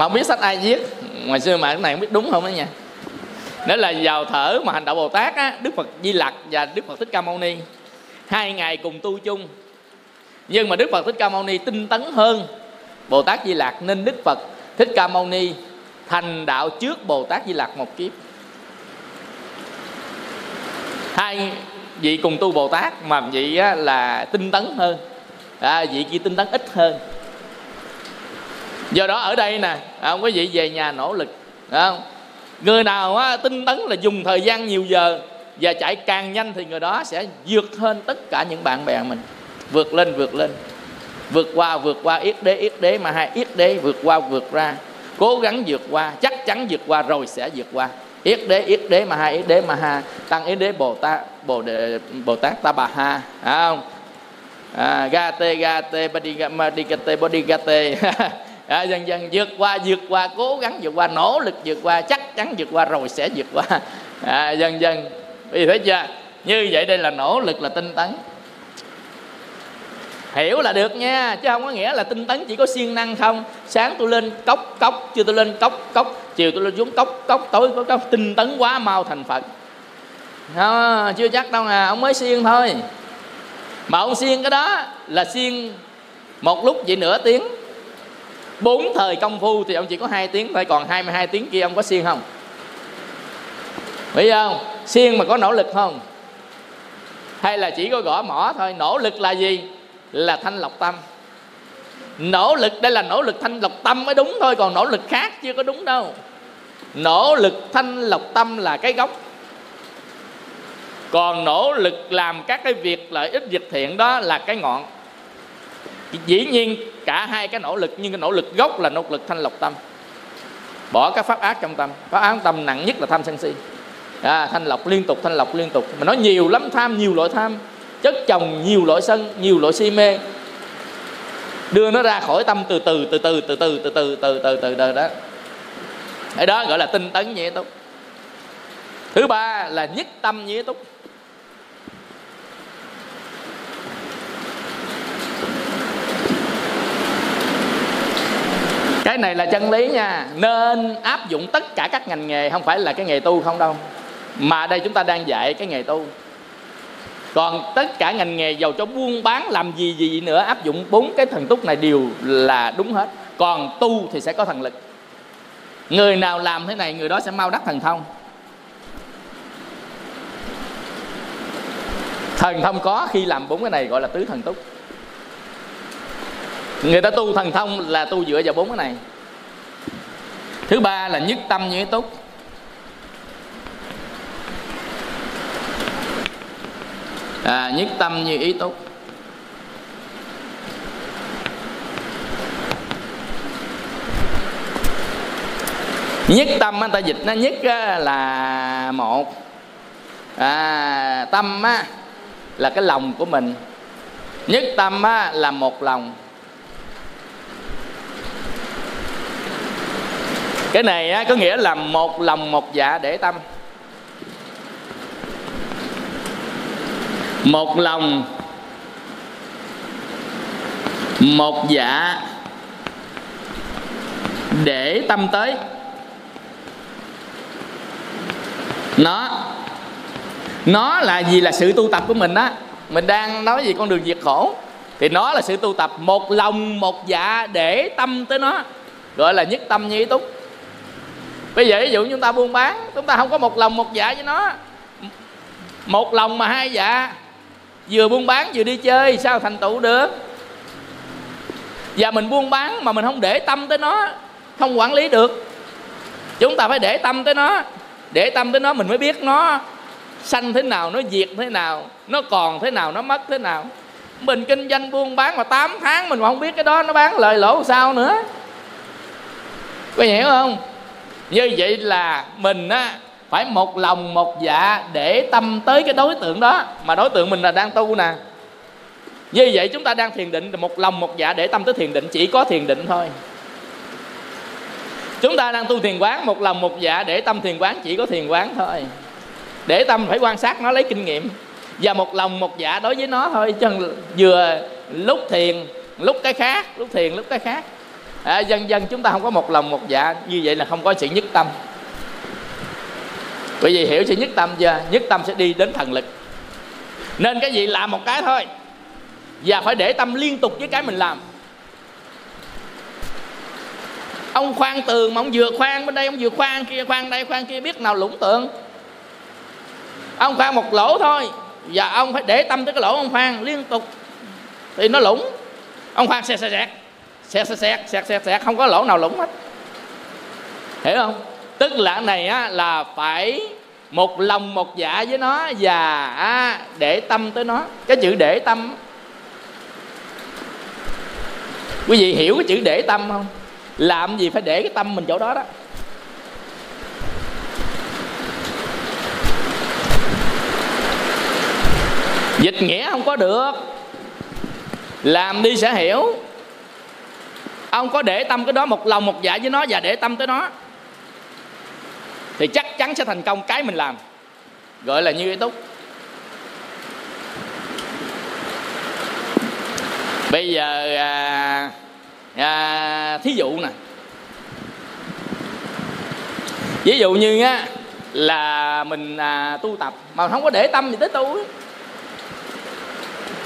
mà không biết sách ai viết. Ngoài xưa mà cái này không biết đúng không đó nha. Đó là vào thở mà hành đạo bồ tát á đức phật di lặc và đức phật thích ca mâu ni. Hai ngày cùng tu chung. Nhưng mà đức phật thích ca mâu ni tinh tấn hơn bồ tát di lặc nên đức phật thích ca mâu ni thành đạo trước bồ tát di lặc một kiếp. Hai vị cùng tu bồ tát mà vị á, là tinh tấn hơn. À, vị kia tinh tấn ít hơn do đó ở đây nè ông quý vị về nhà nỗ lực không? Người nào á, tinh tấn là dùng thời gian nhiều giờ và chạy càng nhanh thì người đó sẽ vượt hơn tất cả những bạn bè mình. Vượt lên vượt lên. Vượt qua vượt qua yết đế yết đế mà hai yết đế vượt qua vượt ra. Cố gắng vượt qua chắc chắn vượt qua rồi sẽ vượt qua. Yết đế yết đế mà hai yết đế mà ha. Tăng yết đế bồ tát bồ đề, bồ tát ta bà ha à không? À, gate gate ga tê à, dần dần vượt qua vượt qua cố gắng vượt qua nỗ lực vượt qua chắc chắn vượt qua rồi sẽ vượt qua. À, dần dần. Vì thế chưa? Như vậy đây là nỗ lực là tinh tấn. Hiểu là được nha chứ không có nghĩa là tinh tấn chỉ có siêng năng không. Sáng tôi lên cốc cốc chưa tôi lên cốc cốc chiều tôi lên xuống cốc cốc tối có cốc tinh tấn quá mau thành phật. À, chưa chắc đâu à ông mới siêng thôi. Mà ông siêng cái đó là siêng một lúc vậy nửa tiếng bốn thời công phu thì ông chỉ có hai tiếng thôi còn 22 tiếng kia ông có siêng không? Bây không? Siêng mà có nỗ lực không? Hay là chỉ có gõ mỏ thôi? Nỗ lực là gì? Là thanh lọc tâm. Nỗ lực đây là nỗ lực thanh lọc tâm mới đúng thôi, còn nỗ lực khác chưa có đúng đâu. Nỗ lực thanh lọc tâm là cái gốc. Còn nỗ lực làm các cái việc lợi ích việc thiện đó là cái ngọn dĩ nhiên cả hai cái nỗ lực nhưng cái nỗ lực gốc là nỗ lực thanh lọc tâm. Bỏ các pháp ác trong tâm. Pháp ác tâm nặng nhất là tham sân si. À, thanh lọc liên tục thanh lọc liên tục. Mà nó nhiều lắm tham nhiều loại tham. Chất chồng nhiều loại sân nhiều loại si mê. Đưa nó ra khỏi tâm từ từ từ từ từ từ từ từ từ từ từ từ đó. Cái đó gọi là tinh tấn nhẹ túc. Thứ ba là nhất tâm nhẹ túc. Cái này là chân lý nha. Nên áp dụng tất cả các ngành nghề, không phải là cái nghề tu không đâu. Mà đây chúng ta đang dạy cái nghề tu. Còn tất cả ngành nghề giàu cho buôn bán, làm gì gì nữa, áp dụng bốn cái thần túc này đều là đúng hết. Còn tu thì sẽ có thần lực. Người nào làm thế này, người đó sẽ mau đắc thần thông. Thần thông có khi làm bốn cái này gọi là tứ thần túc người ta tu thần thông là tu dựa vào bốn cái này. Thứ ba là nhất tâm như túc à, nhất tâm như ý túc nhất tâm anh ta dịch nó nhất là một. À, tâm á, là cái lòng của mình. Nhất tâm á, là một lòng. Cái này á, có nghĩa là một lòng một dạ để tâm. Một lòng một dạ để tâm tới. Nó nó là gì là sự tu tập của mình đó mình đang nói gì con đường diệt khổ. Thì nó là sự tu tập một lòng một dạ để tâm tới nó gọi là nhất tâm như ý túc bây giờ ví dụ chúng ta buôn bán, chúng ta không có một lòng một dạ với nó. Một lòng mà hai dạ. Vừa buôn bán vừa đi chơi, sao thành tựu được? Và mình buôn bán mà mình không để tâm tới nó, không quản lý được. Chúng ta phải để tâm tới nó. Để tâm tới nó mình mới biết nó sanh thế nào, nó diệt thế nào, nó còn thế nào, nó mất thế nào. Mình kinh doanh buôn bán mà 8 tháng mình mà không biết cái đó nó bán lời lỗ sao nữa. Có hiểu không? Như vậy là mình á, phải một lòng một dạ để tâm tới cái đối tượng đó. Mà đối tượng mình là đang tu nè. Như vậy chúng ta đang thiền định, một lòng một dạ để tâm tới thiền định, chỉ có thiền định thôi. Chúng ta đang tu thiền quán, một lòng một dạ để tâm thiền quán, chỉ có thiền quán thôi. Để tâm phải quan sát nó, lấy kinh nghiệm. Và một lòng một dạ đối với nó thôi, chứ vừa lúc thiền, lúc cái khác, lúc thiền, lúc cái khác à, dần dần chúng ta không có một lòng một dạ. Như vậy là không có sự nhất tâm. Bởi vì hiểu sự nhất tâm chưa nhất tâm sẽ đi đến thần lực. Nên cái gì làm một cái thôi. Và phải để tâm liên tục với cái mình làm. Ông khoan tường mà ông vừa khoan bên đây ông vừa khoan kia khoan đây khoan kia biết nào lũng tượng. Ông khoan một lỗ thôi. Và ông phải để tâm tới cái lỗ ông khoan liên tục. Thì nó lũng. Ông khoan xe xẹt xẹt xẹt xẹt xẹt xẹt xẹt xẹt không có lỗ nào lủng hết. Hiểu không? Tức là này á là phải một lòng một dạ với nó và à, để tâm tới nó. Cái chữ để tâm quý vị hiểu cái chữ để tâm không? Làm gì phải để cái tâm mình chỗ đó đó. Dịch nghĩa không có được. Làm đi sẽ hiểu ông có để tâm cái đó một lòng một dạ với nó và để tâm tới nó. Thì chắc chắn sẽ thành công cái mình làm. Gọi là như ý túc. Bây giờ à, à, thí dụ nè. Ví dụ như á là mình à, tu tập mà không có để tâm gì tới tu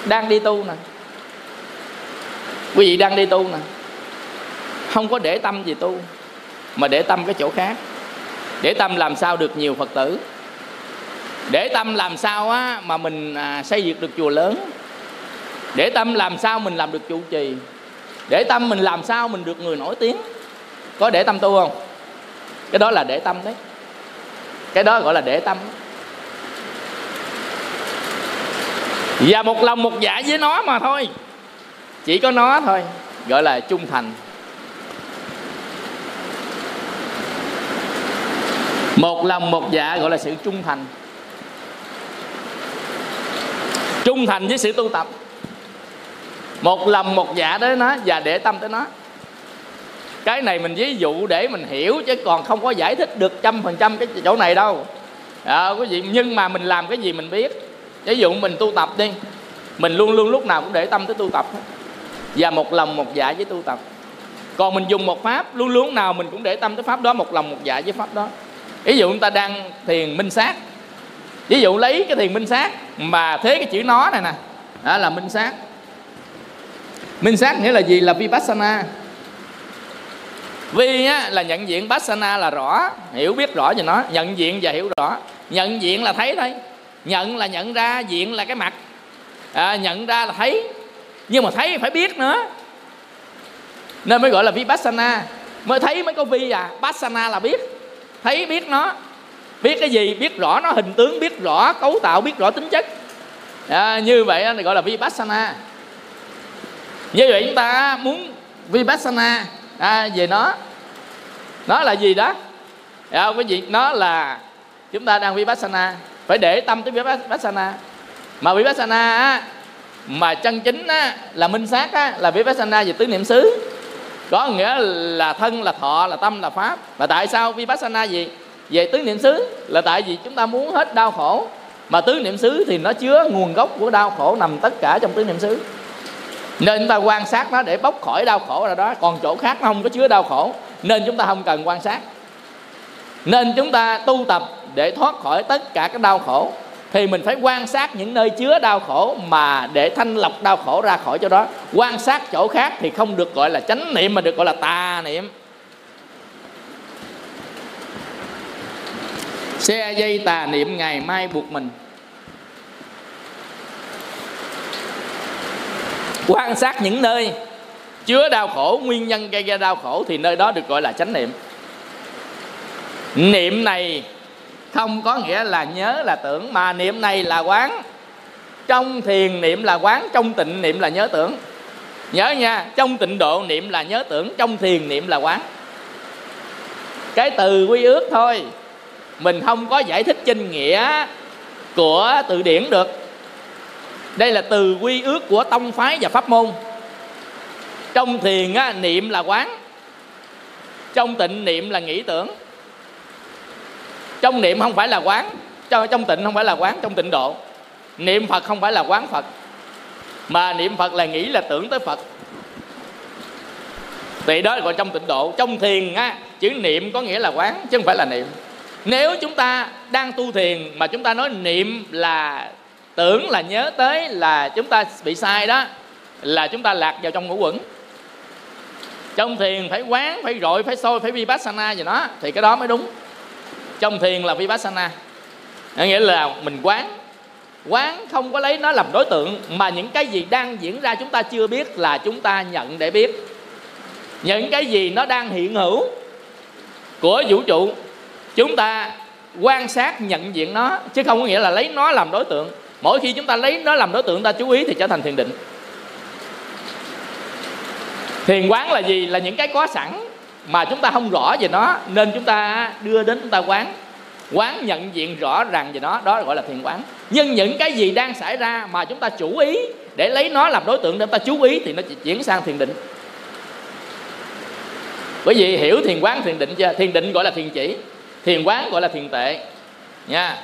đang đi tu nè. Quý vị đang đi tu nè không có để tâm gì tu mà để tâm cái chỗ khác. Để tâm làm sao được nhiều phật tử. Để tâm làm sao á mà mình à, xây dựng được chùa lớn. Để tâm làm sao mình làm được trụ trì. Để tâm mình làm sao mình được người nổi tiếng. Có để tâm tu không? Cái đó là để tâm đấy. Cái đó gọi là để tâm. Và một lòng một dạ với nó mà thôi. Chỉ có nó thôi gọi là trung thành. Một lòng một dạ gọi là sự trung thành. Trung thành với sự tu tập. Một lòng một dạ tới nó và để tâm tới nó. Cái này mình ví dụ để mình hiểu chứ còn không có giải thích được trăm phần trăm cái chỗ này đâu. À, quý vị nhưng mà mình làm cái gì mình biết. Ví dụ mình tu tập đi mình luôn luôn lúc nào cũng để tâm tới tu tập. Và một lòng một dạ với tu tập. Còn mình dùng một pháp luôn luôn nào mình cũng để tâm tới pháp đó một lòng một dạ với pháp đó ví dụ chúng ta đang thiền minh sát. Ví dụ lấy cái thiền minh sát mà thế cái chữ nó này nè. Đó là minh sát. Minh sát nghĩa là gì? Là vipassana. Vi á, là nhận diện passana là rõ hiểu biết rõ về nó. Nhận diện và hiểu rõ. Nhận diện là thấy thôi. Nhận là nhận ra diện là cái mặt. À, nhận ra là thấy. Nhưng mà thấy phải biết nữa. Nên mới gọi là vipassana. Mới thấy mới có vi à. Passana là biết thấy biết nó biết cái gì biết rõ nó hình tướng biết rõ cấu tạo biết rõ tính chất. À, như vậy thì gọi là vipassana. Như vậy chúng ta muốn vipassana à, về nó. Nó là gì đó? À, cái gì nó là chúng ta đang vipassana. Phải để tâm tới vipassana. Mà vipassana á, mà chân chính á, là minh sát á, là vipassana về tứ niệm xứ có nghĩa là thân, là thọ, là tâm, là pháp. Mà tại sao vipassana gì? Về tứ niệm xứ, là tại vì chúng ta muốn hết đau khổ. Mà tứ niệm xứ thì nó chứa nguồn gốc của đau khổ nằm tất cả trong tứ niệm xứ. Nên chúng ta quan sát nó để bóc khỏi đau khổ ra đó. Còn chỗ khác nó không có chứa đau khổ. Nên chúng ta không cần quan sát. Nên chúng ta tu tập để thoát khỏi tất cả các đau khổ thì mình phải quan sát những nơi chứa đau khổ mà để thanh lọc đau khổ ra khỏi chỗ đó. Quan sát chỗ khác thì không được gọi là chánh niệm, mà được gọi là tà niệm. Xe dây tà niệm ngày mai buộc mình. Quan sát những nơi chứa đau khổ, nguyên nhân gây ra đau khổ thì nơi đó được gọi là chánh niệm. Niệm này không có nghĩa là nhớ là tưởng mà niệm này là quán. Trong thiền niệm là quán trong tịnh niệm là nhớ tưởng. Nhớ nha trong tịnh độ niệm là nhớ tưởng trong thiền niệm là quán. Cái từ quy ước thôi. Mình không có giải thích trên nghĩa của từ điển được. Đây là từ quy ước của tông phái và pháp môn. Trong thiền á, niệm là quán. Trong tịnh niệm là nghĩ tưởng trong niệm không phải là quán trong tịnh không phải là quán, trong tịnh độ. Niệm phật không phải là quán phật, mà niệm phật là nghĩ là tưởng tới phật. Thì đó gọi trong tịnh độ. Trong thiền á, chữ niệm có nghĩa là quán, chứ không phải là niệm. Nếu chúng ta đang tu thiền mà chúng ta nói niệm là tưởng, là nhớ tới, là chúng ta bị sai đó, là chúng ta lạc vào trong ngũ quẩn. Trong thiền phải quán, phải rọi, phải soi, phải vipassana gì đó, thì cái đó mới đúng trong thiền là vipassana. Nghĩa là mình quán. Quán không có lấy nó làm đối tượng, mà những cái gì đang diễn ra chúng ta chưa biết là chúng ta nhận để biết. Những cái gì nó đang hiện hữu của vũ trụ, chúng ta quan sát, nhận diện nó, chứ không có nghĩa là lấy nó làm đối tượng. Mỗi khi chúng ta lấy nó làm đối tượng, ta chú ý thì trở thành thiền định. Thiền quán là gì? Là những cái có sẵn mà chúng ta không rõ về nó nên chúng ta đưa đến chúng ta quán. Quán nhận diện rõ ràng về nó đó gọi là thiền quán. Nhưng những cái gì đang xảy ra mà chúng ta chủ ý để lấy nó làm đối tượng để chúng ta chú ý thì nó chuyển sang thiền định. Bởi vì hiểu thiền quán thiền định chưa? Thiền định gọi là thiền chỉ thiền quán gọi là thiền tệ. Nha.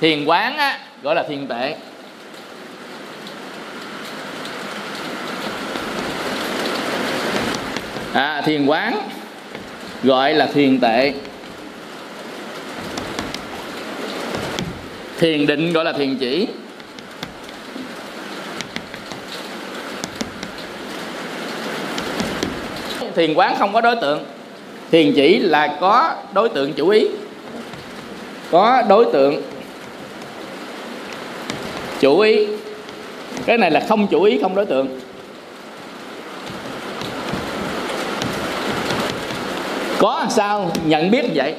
Thiền quán á, gọi là thiền tệ. À, thiền quán gọi là thiền tệ. Thiền định gọi là thiền chỉ. Thiền quán không có đối tượng. Thiền chỉ là có đối tượng chủ ý. Có đối tượng chủ ý. Cái này là không chủ ý không đối tượng. Có sao? Nhận biết vậy.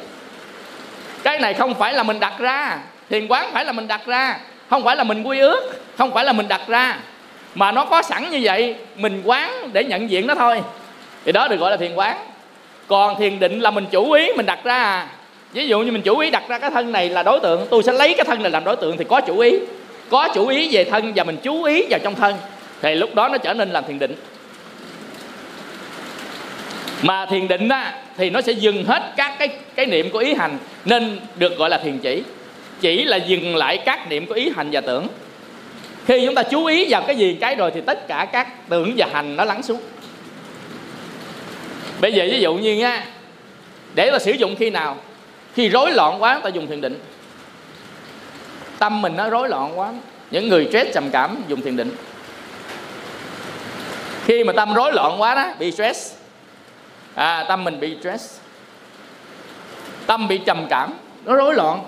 Cái này không phải là mình đặt ra. Thiền quán phải là mình đặt ra. Không phải là mình quy ước, không phải là mình đặt ra. Mà nó có sẵn như vậy, mình quán để nhận diện nó thôi. Thì đó được gọi là thiền quán. Còn thiền định là mình chủ ý mình đặt ra à. ví dụ như mình chủ ý đặt ra cái thân này là đối tượng, tôi sẽ lấy cái thân này làm đối tượng thì có chủ ý. Có chủ ý về thân và mình chú ý vào trong thân. Thì lúc đó nó trở nên làm thiền định mà thiền định á, thì nó sẽ dừng hết các cái cái niệm của ý hành nên được gọi là thiền chỉ. Chỉ là dừng lại các niệm của ý hành và tưởng. Khi chúng ta chú ý vào cái gì cái rồi thì tất cả các tưởng và hành nó lắng xuống. Bây giờ ví dụ như nha để mà sử dụng khi nào? Khi rối loạn quá ta dùng thiền định. Tâm mình nó rối loạn quá những người stress trầm cảm dùng thiền định. Khi mà tâm rối loạn quá đó bị stress à tâm mình bị stress. Tâm bị trầm cảm. Nó rối loạn.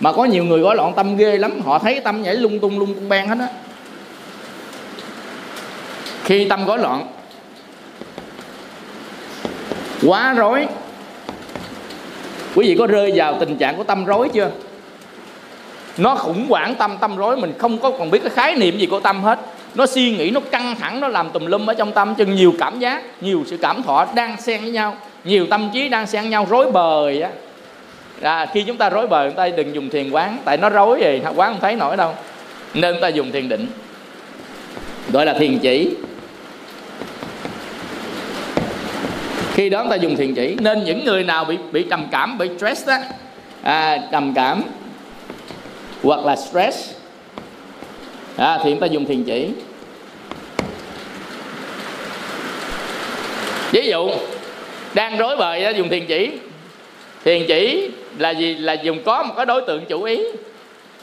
Mà có nhiều người rối loạn, tâm ghê lắm. Họ thấy tâm nhảy lung tung lung tung beng hết á. Khi tâm rối loạn, quá rối. Quý vị có rơi vào tình trạng của tâm rối chưa? Nó khủng hoảng tâm tâm rối, mình không có còn biết cái khái niệm gì của tâm hết nó suy nghĩ nó căng thẳng nó làm tùm lum ở trong tâm chừng nhiều cảm giác nhiều sự cảm thọ đang xen với nhau nhiều tâm trí đang xen nhau rối bời á. À, khi chúng ta rối bời chúng ta đừng dùng thiền quán tại nó rối gì quán không thấy nổi đâu. Nên chúng ta dùng thiền định gọi là thiền chỉ. Khi đó chúng ta dùng thiền chỉ nên những người nào bị bị trầm cảm bị stress á à, trầm cảm hoặc là stress à, thì chúng ta dùng thiền chỉ. Ví dụ đang rối bời đó, dùng thiền chỉ. Thiền chỉ là gì? Là dùng có một cái đối tượng chủ ý.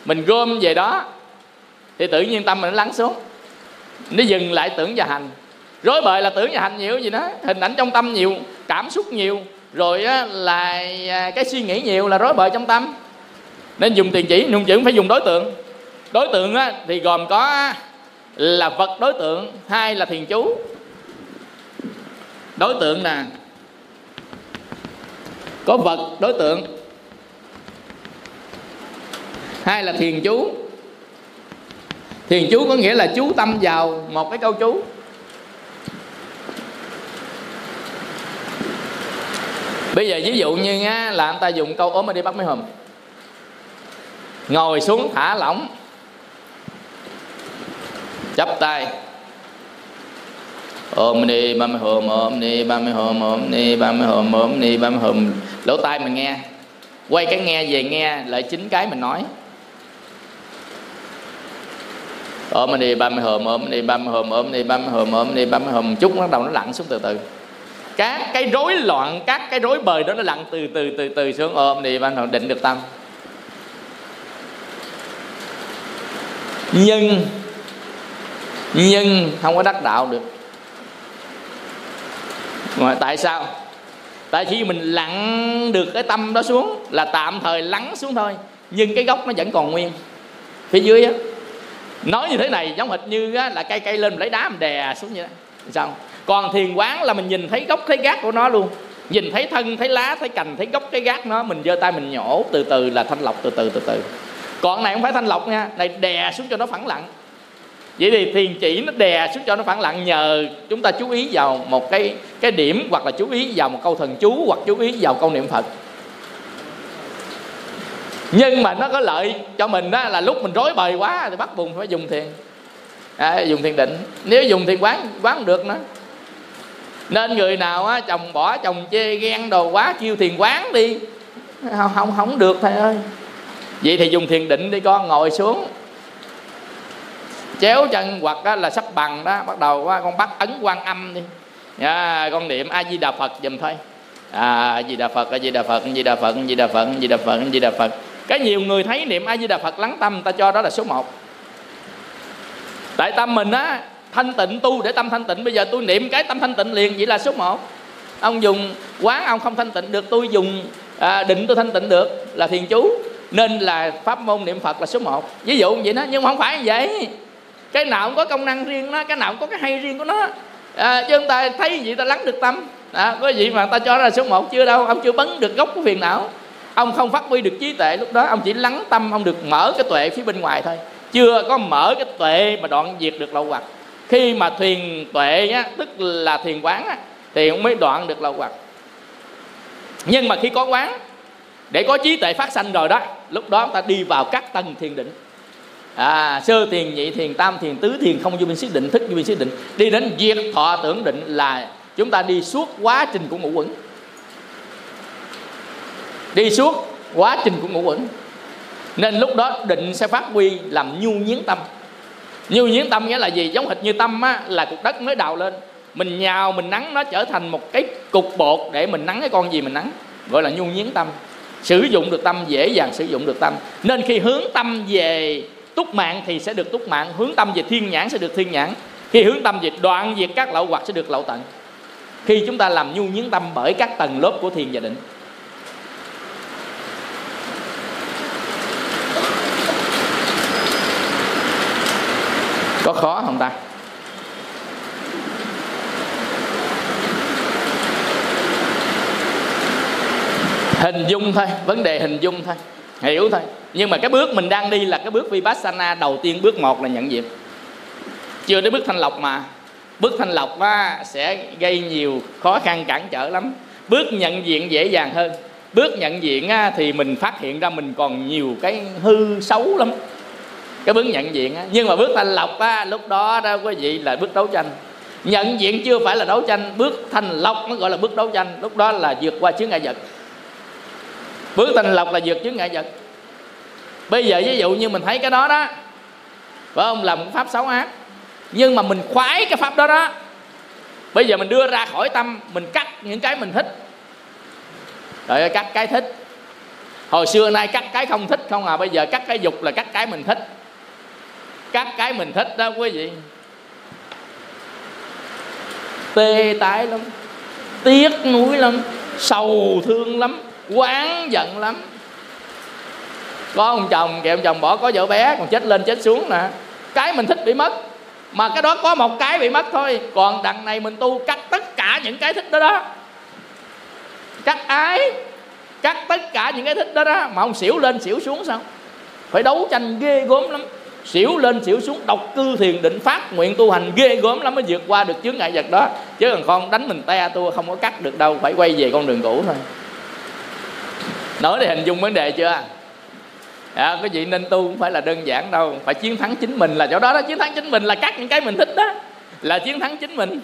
Mình gom về đó thì tự nhiên tâm mình nó lắng xuống. Nó dừng lại tưởng và hành. Rối bời là tưởng và hành nhiều gì đó hình ảnh trong tâm nhiều cảm xúc nhiều rồi á, là à, cái suy nghĩ nhiều là rối bời trong tâm. Nên dùng tiền chỉ dùng chỉ phải dùng đối tượng đối tượng á, thì gồm có là vật đối tượng hai là thiền chú. Đối tượng nè có vật đối tượng hai là thiền chú. Thiền chú có nghĩa là chú tâm vào một cái câu chú. Bây giờ ví dụ như á, là anh ta dùng câu ốm đi bắt mấy hôm. Ngồi xuống thả lỏng chắp tay. Ôm ni ba mươi hồn ôm ni ba mươi hồn ôm ni ba mươi hồn ôm ni ba mươi hồn lỗ tai mình nghe. Quay cái nghe về nghe lại chính cái mình nói. Ôm đi ba mươi hòm ôm đi ba mươi hòm ôm đi ba mươi hòm ôm đi ba mươi hòm chút bắt đầu nó lặn xuống từ từ. Các cái rối loạn, các cái rối bời đó nó lặn từ từ từ từ xuống. Ôm đi ba mươi định được tâm. Nhưng nhưng không có đắc đạo được. Mà tại sao? Tại khi mình lặn được cái tâm đó xuống là tạm thời lắng xuống thôi nhưng cái gốc nó vẫn còn nguyên. Phía dưới á nói như thế này giống hệt như á, là cây cây lên lấy đá mình đè xuống như thế. sao? Còn thiền quán là mình nhìn thấy gốc thấy gác của nó luôn. Nhìn thấy thân thấy lá thấy cành thấy gốc cái gác nó mình giơ tay mình nhổ từ từ là thanh lọc từ từ từ từ. Còn này không phải thanh lọc nha này đè xuống cho nó phẳng lặng vậy thì thiền chỉ nó đè xuống cho nó phẳng lặng nhờ chúng ta chú ý vào một cái cái điểm hoặc là chú ý vào một câu thần chú hoặc chú ý vào câu niệm phật. Nhưng mà nó có lợi cho mình đó là lúc mình rối bời quá thì bắt buộc phải dùng thiền. À, dùng thiền định. Nếu dùng thiền quán quán không được nữa. Nên người nào á chồng bỏ chồng chê ghen đồ quá kêu thiền quán đi. Không không không được thầy ơi. Vậy thì dùng thiền định đi con ngồi xuống chéo chân hoặc là sắp bằng đó bắt đầu qua con bắt ấn quan âm đi. À, con niệm a di đà phật dùm thôi. À, a di đà phật a di đà phật a di đà phật a di đà phật a di đà phật a di đà phật. Cái nhiều người thấy niệm a di đà phật lắng tâm ta cho đó là số 1 tại tâm mình á thanh tịnh tu để tâm thanh tịnh. Bây giờ tôi niệm cái tâm thanh tịnh liền vậy là số 1 ông dùng quán ông không thanh tịnh được tôi dùng à, định tôi thanh tịnh được là thiền chú. Nên là pháp môn niệm phật là số 1 ví dụ như vậy đó nhưng mà không phải như vậy cái nào cũng có công năng riêng nó cái nào cũng có cái hay riêng của nó. À, chứ ông ta thấy gì ta lắng được tâm. À, có gì mà ta cho ra số 1 chưa đâu ông chưa bấn được gốc của phiền não. Ông không phát huy được trí tuệ lúc đó ông chỉ lắng tâm ông được mở cái tuệ phía bên ngoài thôi. Chưa có mở cái tuệ mà đoạn diệt được lậu hoặc. Khi mà thuyền tuệ á, tức là thiền quán á, thì ông mới đoạn được lậu hoặc. Nhưng mà khi có quán để có trí tuệ phát sanh rồi đó lúc đó ông ta đi vào các tầng thiền định à, sơ thiền nhị thiền tam thiền tứ thiền không vô biên xứ định thức vô biên xứ định. Đi đến diệt thọ tưởng định là chúng ta đi suốt quá trình của ngũ quẩn đi suốt quá trình của ngũ quẩn nên lúc đó định sẽ phát huy làm nhu nhiến tâm. Nhu nhiến tâm nghĩa là gì? Giống hệt như tâm á, là cục đất mới đào lên. Mình nhào mình nắng nó trở thành một cái cục bột để mình nắng cái con gì mình nắng gọi là nhu nhiến tâm. Sử dụng được tâm dễ dàng sử dụng được tâm. Nên khi hướng tâm về túc mạng thì sẽ được túc mạng, hướng tâm về thiên nhãn sẽ được thiên nhãn. Khi hướng tâm về đoạn diệt các lậu hoặc sẽ được lậu tận. Khi chúng ta làm nhu nhiến tâm bởi các tầng lớp của thiền và định. Có khó không ta? Hình dung thôi, vấn đề hình dung thôi hiểu thôi. Nhưng mà cái bước mình đang đi là cái bước vipassana. Đầu tiên bước một là nhận diện chưa đến bước thanh lọc mà. Bước thanh lọc á, sẽ gây nhiều khó khăn cản trở lắm. Bước nhận diện dễ dàng hơn. Bước nhận diện á, thì mình phát hiện ra mình còn nhiều cái hư xấu lắm. Cái bước nhận diện á. nhưng mà bước thanh lọc á, lúc đó đó quý vị là bước đấu tranh. Nhận diện chưa phải là đấu tranh. Bước thanh lọc nó gọi là bước đấu tranh. Lúc đó là vượt qua chướng ngại vật bước thanh lọc là vượt chướng ngại vật. Bây giờ ví dụ như mình thấy cái đó đó, phải không? Làm một pháp xấu ác. Nhưng mà mình khoái cái pháp đó đó. Bây giờ mình đưa ra khỏi tâm, mình cắt những cái mình thích. Rồi cắt cái thích. Hồi xưa nay cắt cái không thích không à. Bây giờ cắt cái dục là cắt cái mình thích. Cắt cái mình thích đó, quý vị. Tê tái lắm, tiếc nuối lắm, sầu thương lắm quán giận lắm. Có ông chồng kìa ông chồng bỏ có vợ bé, còn chết lên chết xuống nè. Cái mình thích bị mất, mà cái đó có một cái bị mất thôi. Còn đằng này mình tu cắt tất cả những cái thích đó đó. Cắt ái, cắt tất cả những cái thích đó đó. Mà ông xỉu lên xỉu xuống sao? Phải đấu tranh ghê gớm lắm. Xỉu lên xỉu xuống, độc cư thiền định phát nguyện tu hành ghê gớm lắm mới vượt qua được chướng ngại vật đó. Chứ còn con đánh mình te tôi không có cắt được đâu, phải quay về con đường cũ thôi nói để hình dung vấn đề chưa? À, quý vị nên tu cũng phải là đơn giản đâu. Phải chiến thắng chính mình là chỗ đó đó. Chiến thắng chính mình là cắt những cái mình thích đó. Là chiến thắng chính mình.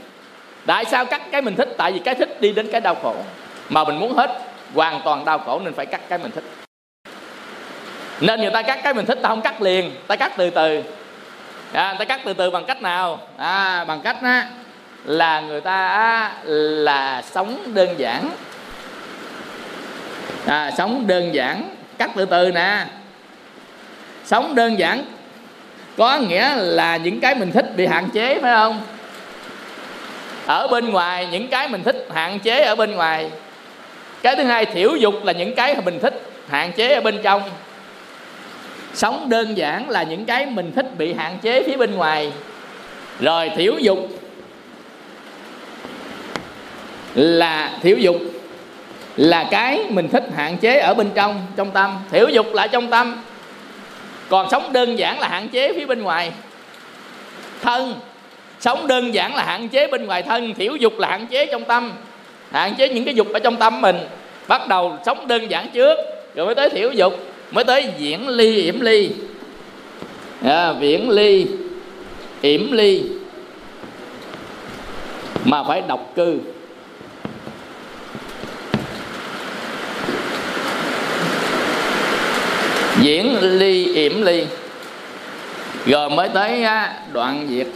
Tại sao cắt cái mình thích? Tại vì cái thích đi đến cái đau khổ. Mà mình muốn hết hoàn toàn đau khổ nên phải cắt cái mình thích. Nên người ta cắt cái mình thích ta không cắt liền. Ta cắt từ từ. À, người ta cắt từ từ bằng cách nào? À, bằng cách á, là người ta á, là sống đơn giản à, sống đơn giản cắt từ từ nè. Sống đơn giản có nghĩa là những cái mình thích bị hạn chế phải không? Ở bên ngoài những cái mình thích hạn chế ở bên ngoài. Cái thứ hai thiểu dục là những cái mình thích hạn chế ở bên trong. Sống đơn giản là những cái mình thích bị hạn chế phía bên ngoài. Rồi thiểu dục là thiểu dục là cái mình thích hạn chế ở bên trong trong tâm. Thiểu dục là trong tâm. Còn sống đơn giản là hạn chế phía bên ngoài. Thân. Sống đơn giản là hạn chế bên ngoài thân. Thiểu dục là hạn chế trong tâm. Hạn chế những cái dục ở trong tâm mình. Bắt đầu sống đơn giản trước rồi mới tới thiểu dục mới tới diễn ly yểm ly. À, viễn ly yểm ly. Mà phải độc cư. Diễn ly yểm ly. Rồi mới tới đoạn diệt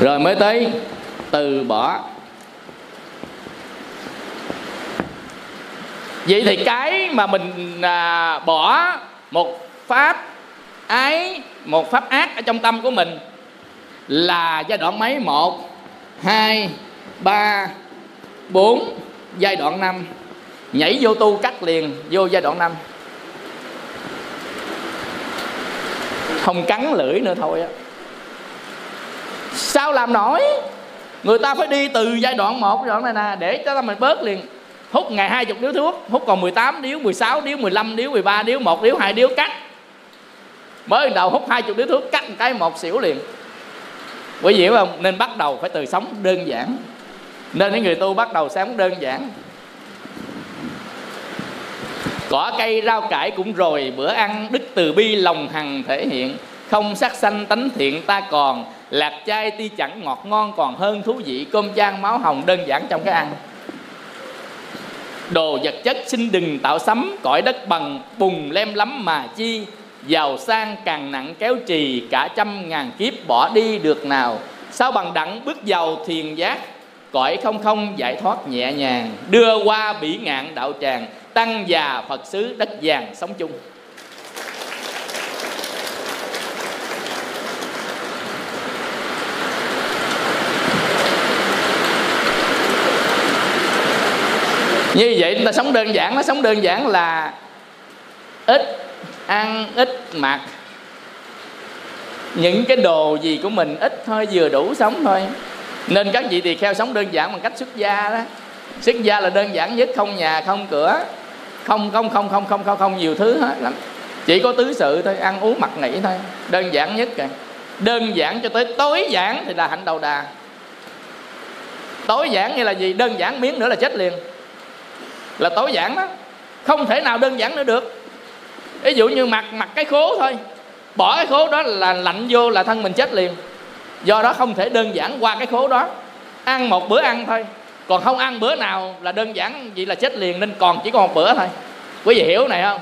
rồi mới tới từ bỏ. Vậy thì cái mà mình à, bỏ một pháp ái một pháp ác ở trong tâm của mình là giai đoạn mấy? Một hai ba bốn giai đoạn năm nhảy vô tu cắt liền, vô giai đoạn năm. Không cắn lưỡi nữa thôi á. Sao làm nổi? Người ta phải đi từ giai đoạn một, giai đoạn này nè, để cho ta mình bớt liền. Hút ngày hai chục điếu thuốc, hút còn 18 điếu 16 điếu 15 điếu 13 điếu, một điếu, hai điếu, cắt. Mới đầu hút hai chục điếu thuốc, cắt một cái một xỉu liền. Quý vị hiểu không? Nên bắt đầu phải từ sống đơn giản. Nên những người tu bắt đầu sống đơn giản cỏ cây rau cải cũng rồi, bữa ăn đức từ bi lòng hằng thể hiện. Không sát sanh tánh thiện ta còn, lạc chai ti chẳng ngọt ngon còn hơn thú vị. Cơm chan máu hồng đơn giản trong cái ăn. Đồ vật chất xin đừng tạo sấm cõi đất bằng bùng lem lắm mà chi. Giàu sang càng nặng kéo trì, cả trăm ngàn kiếp bỏ đi được nào. Sao bằng đẳng bước vào thiền giác? Cõi không không giải thoát nhẹ nhàng. Đưa qua bỉ ngạn đạo tràng tăng già phật xứ đất vàng sống chung. Như vậy chúng ta sống đơn giản, nó sống đơn giản là ít ăn, ít mặc. Những cái đồ gì của mình ít thôi, vừa đủ sống thôi. Nên các vị tỳ kheo sống đơn giản bằng cách xuất gia đó. Xuất gia là đơn giản nhất, không nhà, không cửa không không không không không không không nhiều thứ hết lắm. Chỉ có tứ sự thôi, ăn uống mặc nghỉ thôi. Đơn giản nhất kìa. Đơn giản cho tới tối giản thì là hạnh đầu đà. Tối giản như là gì? Đơn giản miếng nữa là chết liền. Là tối giản đó. Không thể nào đơn giản nữa được. Ví dụ như mặc mặc cái khố thôi. Bỏ cái khố đó là lạnh vô là thân mình chết liền. Do đó không thể đơn giản qua cái khố đó. Ăn một bữa ăn thôi còn không ăn bữa nào là đơn giản vậy là chết liền nên còn chỉ còn một bữa thôi. Quý vị hiểu này không?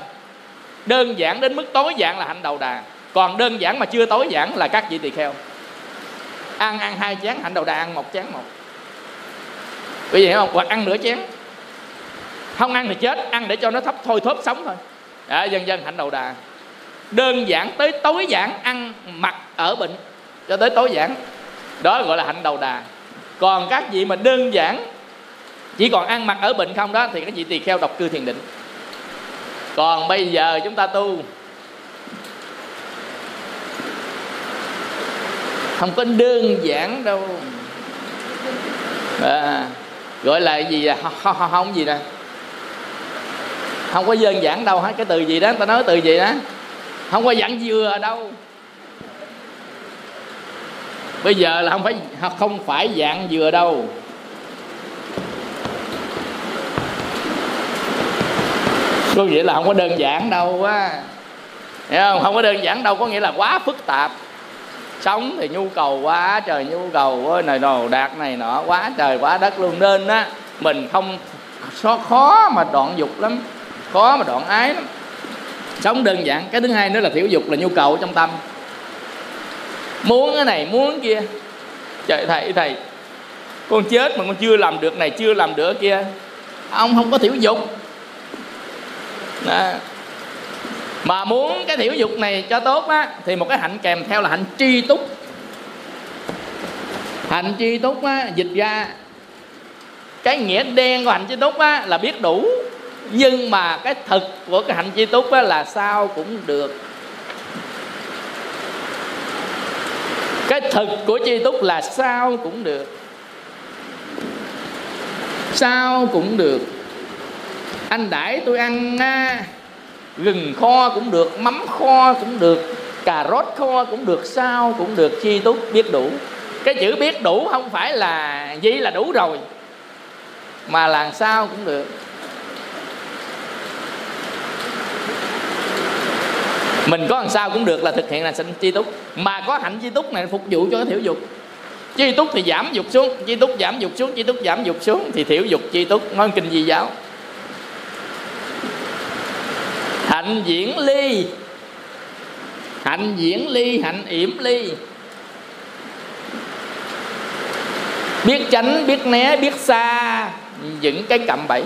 Đơn giản đến mức tối giản là hạnh đầu đà. Còn đơn giản mà chưa tối giản là các vị tỳ kheo. Ăn ăn hai chén hạnh đầu đà ăn một chén một. Quý vị hiểu không? Hoặc ăn nửa chén. Không ăn thì chết ăn để cho nó thấp thôi thóp sống thôi. À, dần dần hạnh đầu đà. Đơn giản tới tối giản ăn mặc ở bệnh cho tới tối giản. Đó gọi là hạnh đầu đà. Còn các vị mà đơn giản chỉ còn ăn mặc ở bệnh không đó thì các vị tỳ kheo độc cư thiền định. Còn bây giờ chúng ta tu. Không có đơn giản đâu. À, gọi là gì là không, không, không gì nè. Không có đơn giản đâu hết cái từ gì đó? Ta nói từ gì đó? Không có dặn dừa đâu. Bây giờ là không phải không phải dạng dừa đâu. Có nghĩa là không có đơn giản. Đâu á hiểu không? Không có đơn giản đâu có nghĩa là quá phức tạp. Sống thì nhu cầu quá trời nhu cầu ơi này đồ đạt này nọ quá trời quá đất luôn. Nên á mình không khó mà đoạn dục lắm khó mà đoạn ái lắm. Sống đơn giản. Cái thứ hai nữa là thiểu dục là nhu cầu trong tâm. Muốn cái này muốn cái kia. Trời thầy thầy con chết mà con chưa làm được này chưa làm được kia. Ông không có thiểu dục đó. mà muốn cái thiểu dục này cho tốt á, thì một cái hạnh kèm theo là hạnh tri túc. Hạnh tri túc á, dịch ra cái nghĩa đen của hạnh tri túc á là biết đủ. Nhưng mà cái thực của cái hạnh tri túc á là sao cũng được. Cái thực của tri túc là sao cũng được. Sao cũng được anh đãi tôi ăn à, gừng kho cũng được mắm kho cũng được cà rốt kho cũng được sao cũng được chi túc biết đủ. Cái chữ biết đủ không phải là gì là đủ rồi mà làm sao cũng được. Mình có làm sao cũng được là thực hiện là sinh chi túc. Mà có hạnh chi túc này phục vụ cho cái thiểu dục. Chi túc thì giảm dục xuống chi túc giảm dục xuống chi túc giảm dục xuống thì thiểu dục chi túc. Nói kinh di giáo hạnh diễn ly. Hạnh diễn ly, hạnh yểm ly. Biết tránh, biết né, biết xa, những cái cạm bẫy.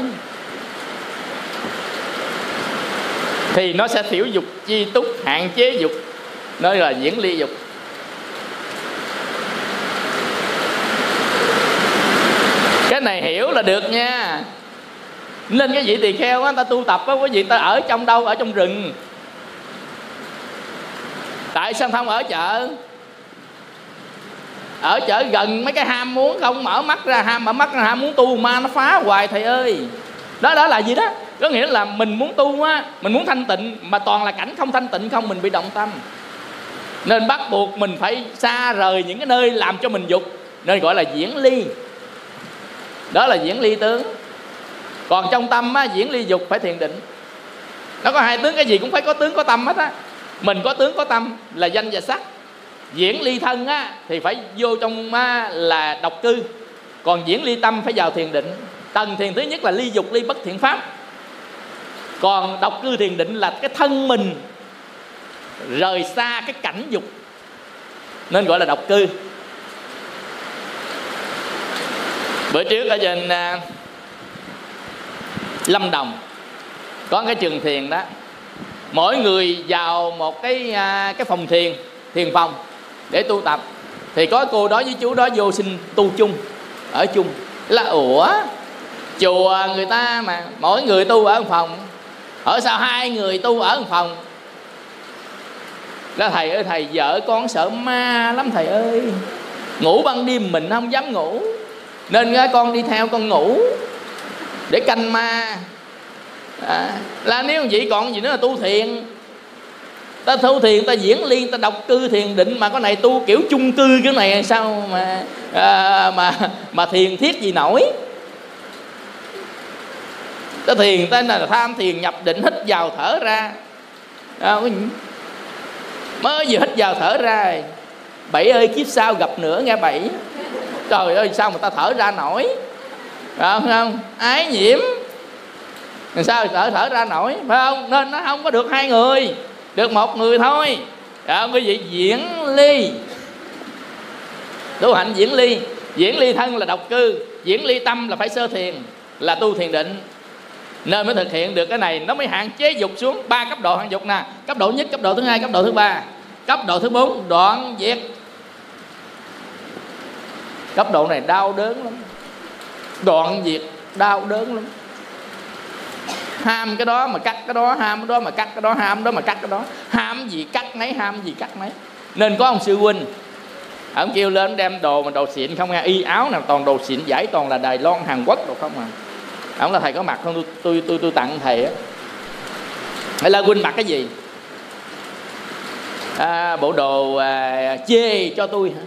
Thì nó sẽ thiểu dục, chi túc, hạn chế dục. Nó là diễn ly dục. Cái này hiểu là được nha nên cái vị tỳ kheo á ta tu tập á, quý vị ta ở trong đâu? Ở trong rừng. Tại sao không ở chợ? Ở chợ gần mấy cái ham muốn không? Mở mắt ra ham, mở mắt ra ham muốn tu ma nó phá hoài, thầy ơi. Đó đó là gì đó? Có nghĩa là mình muốn tu á, mình muốn thanh tịnh, mà toàn là cảnh không thanh tịnh không, mình bị động tâm. Nên bắt buộc mình phải xa rời những cái nơi làm cho mình dục, nên gọi là diễn ly. Đó là diễn ly tướng còn trong tâm á, diễn ly dục phải thiền định. Nó có hai tướng cái gì cũng phải có tướng có tâm hết á. Mình có tướng có tâm là danh và sắc. Diễn ly thân á thì phải vô trong á, là độc cư. Còn diễn ly tâm phải vào thiền định. Tầng thiền thứ nhất là ly dục ly bất thiện pháp. Còn độc cư thiền định là cái thân mình rời xa cái cảnh dục. Nên gọi là độc cư. Bữa trước ở trên à, lâm đồng. Có cái trường thiền đó. Mỗi người vào một cái à, cái phòng thiền thiền phòng để tu tập. Thì có cô đó với chú đó vô xin tu chung, ở chung. Là, ủa, chùa người ta mà mỗi người tu ở một phòng ở sao hai người tu ở một phòng? Đó thầy ơi, thầy vợ con sợ ma lắm thầy ơi. Ngủ ban đêm mình không dám ngủ. Nên con đi theo con ngủ để canh ma. À, là nếu vậy còn gì nữa là tu thiền. Ta tu thiền ta diễn liên ta đọc cư thiền định mà có này tu kiểu chung cư cái này sao mà à, mà mà thiền thiết gì nổi. Ta thiền ta là tham thiền nhập định hít vào thở ra. À, mới vừa hít vào thở ra. Bảy ơi kiếp sau gặp nữa nghe bảy. Trời ơi sao mà ta thở ra nổi? Phải không, không? ái nhiễm. Làm sao thở thở ra nổi? Phải không? Nên nó không có được hai người được một người thôi. Dạ, à, quý vị diễn ly. Tu hạnh diễn ly. Diễn ly thân là độc cư diễn ly tâm là phải sơ thiền là tu thiền định. Nên mới thực hiện được cái này. Nó mới hạn chế dục xuống ba cấp độ hạn dục nè. Cấp độ nhất cấp độ thứ hai cấp độ thứ ba. Cấp độ thứ bốn đoạn diệt cấp độ này đau đớn lắm đoạn diệt đau đớn lắm. Ham cái đó mà cắt cái đó ham cái đó mà cắt cái đó ham đó mà cắt cái đó. Ham gì cắt nấy ham gì cắt nấy. Nên có ông sư huynh ông kêu lên đem đồ mà đồ xịn không nghe. Y áo nào toàn đồ xịn giải toàn là đài loan hàn quốc đồ không à. Ông là thầy có mặt không? Tôi tôi tôi, tôi tặng thầy á. Hay là huynh mặc cái gì? À, bộ đồ à, chê cho tôi hả?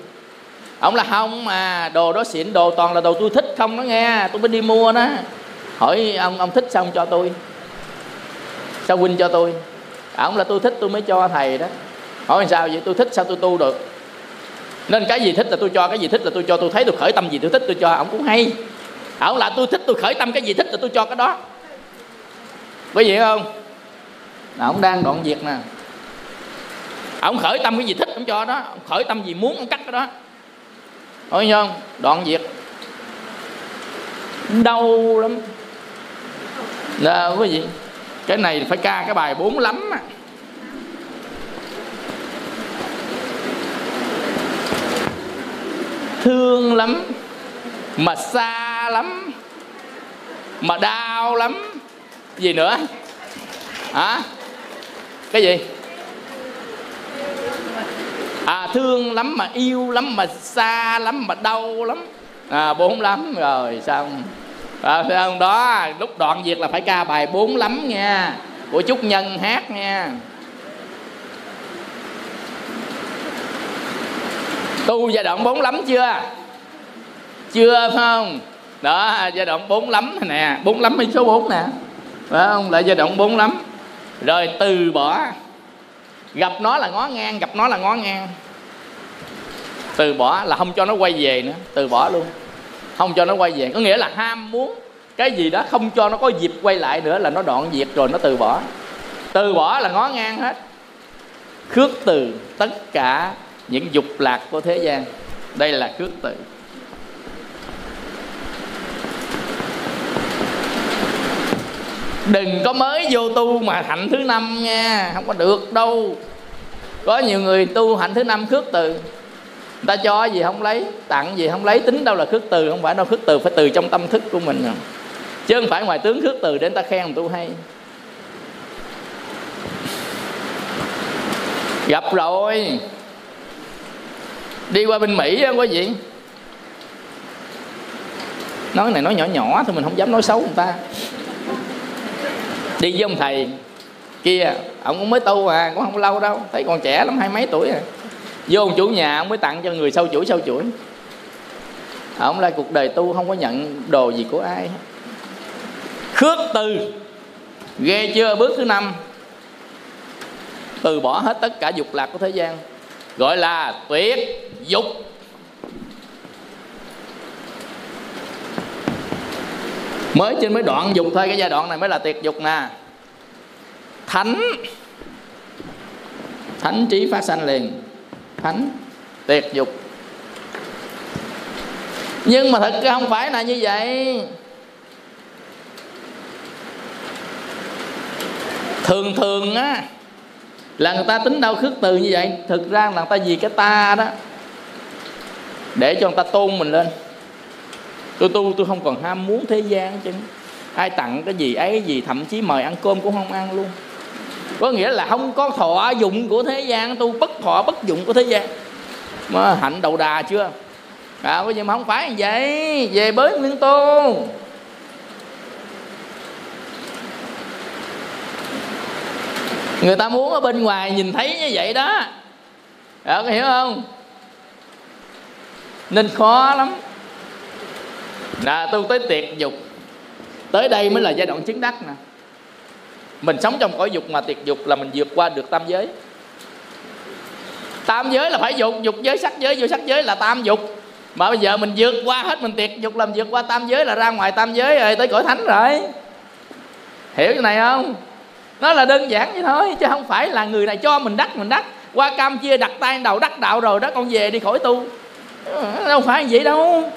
Ông là không mà, đồ đó xịn, đồ toàn là đồ tôi thích không đó nghe. Tôi mới đi mua đó. Hỏi ông ông thích xong cho tôi? Sao huynh cho tôi? À, ông là tôi thích, tôi mới cho thầy đó. Hỏi sao vậy? Tôi thích sao tôi tu được? Nên cái gì thích là tôi cho, cái gì thích là tôi cho. Tôi thấy tôi khởi tâm gì tôi thích tôi cho. Ông cũng hay. À, ông là tôi thích tôi khởi tâm, cái gì thích là tôi cho cái đó. Có gì không? Ông đang đoạn việc nè. Ông khởi tâm cái gì thích, ông cho đó. Ông khởi tâm gì muốn, ông cắt cái đó nói không đoạn diệt đau lắm. Là quý vị cái này phải ca cái bài bốn lắm à. thương lắm, mà xa lắm, mà đau lắm. Gì nữa? Hả? Cái gì? À thương lắm mà yêu lắm mà xa lắm mà đau lắm. À bốn lắm rồi xong. À, thấy không đó lúc đoạn việc là phải ca bài bốn lắm nha. Của chúc nhân hát nha. Tu giai đoạn bốn lắm chưa? Chưa phải không? Đó giai đoạn bốn lắm nè. Bốn lắm hay số 4 nè? Phải không? Lại giai đoạn bốn lắm. Rồi từ bỏ gặp nó là ngó ngang, gặp nó là ngó ngang. Từ bỏ là không cho nó quay về nữa, từ bỏ luôn. Không cho nó quay về, có nghĩa là ham muốn cái gì đó không cho nó có dịp quay lại nữa là nó đoạn diệt rồi nó từ bỏ. Từ bỏ là ngó ngang hết. Khước từ tất cả những dục lạc của thế gian. Đây là khước từ. Đừng có mới vô tu mà hạnh thứ năm nha, không có được đâu. Có nhiều người tu hạnh thứ năm khước từ, người ta cho gì không lấy, tặng gì không lấy, tính đâu là khước từ, không phải đâu, khước từ phải từ trong tâm thức của mình chứ không phải ngoài tướng khước từ để người ta khen tu hay. Gặp rồi. Đi qua bên mỹ á quý vị nói này nói nhỏ nhỏ thôi, mình không dám nói xấu người ta đi với ông thầy kia, ông cũng mới tu à cũng không lâu đâu, thấy còn trẻ lắm, hai mấy tuổi à. Vô ông chủ nhà, ông mới tặng cho người sâu chuỗi sâu chuỗi. Ông là cuộc đời tu, không có nhận đồ gì của ai. Khước từ, ghê chưa? Bước thứ năm. Từ bỏ hết tất cả dục lạc của thế gian. Gọi là tuyệt dục. Mới trên mới đoạn dục thôi, cái giai đoạn này mới là tuyệt dục nè. Thánh. Thánh trí phát sanh liền. Thánh tuyệt dục. Nhưng mà thật ra không phải là như vậy. Thường thường á, là người ta tính đau khước từ như vậy. Thực ra là người ta vì cái ta đó, để cho người ta tôn mình lên tôi tu tôi không còn ham muốn thế gian chứ ai tặng cái gì ấy gì thậm chí mời ăn cơm cũng không ăn luôn. Có nghĩa là không có thọ dụng của thế gian tu bất thọ bất dụng của thế gian. Mà hạnh đầu đà chưa? À bây giờ mà không phải như vậy về bới nguyên tu người ta muốn ở bên ngoài nhìn thấy như vậy đó. À, có hiểu không? Nên khó lắm là tu tới tiệt dục. Tới đây mới là giai đoạn chứng đắc nè. Mình sống trong cõi dục mà tiệt dục là mình vượt qua được tam giới. Tam giới là phải dục dục giới, sắc giới, vô sắc giới là tam dục. Mà bây giờ mình vượt qua hết, mình tiệt dục làm vượt qua tam giới là ra ngoài tam giới rồi, tới cõi thánh rồi. Hiểu cái này không? Nó là đơn giản vậy thôi, chứ không phải là người này cho mình đắc mình đắc. Qua cam chia đặt tay, đầu đắc đạo rồi đó, con về đi khỏi tu. Đâu phải vậy đâu.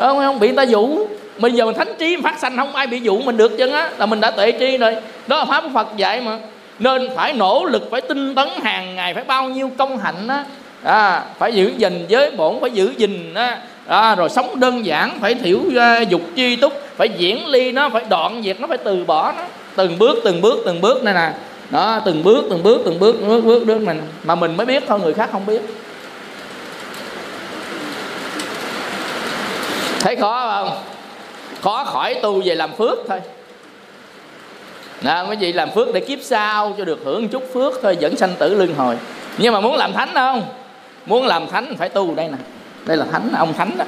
Ờ, không, không bị người ta dụ. Mình giờ mình thánh trí phát sanh không ai bị dụ mình được chân á là mình đã tuệ tri rồi. Đó là pháp của phật dạy mà. Nên phải nỗ lực phải tinh tấn hàng ngày phải bao nhiêu công hạnh á. À, phải giữ gìn giới bổn phải giữ gìn á. À, rồi sống đơn giản phải thiểu uh, dục chi túc phải diễn ly nó phải đoạn diệt nó phải từ bỏ nó. Từng bước từng bước từng bước này nè. Đó từng bước từng bước từng bước bước bước bước mình. Mà mình mới biết thôi người khác không biết. Thấy khó không? Khó khỏi tu về làm phước thôi. Nè, quý vị làm phước để kiếp sau cho được hưởng chút phước thôi dẫn sanh tử luân hồi. Nhưng mà muốn làm thánh không? Muốn làm thánh phải tu đây nè. Đây là thánh, ông thánh đó.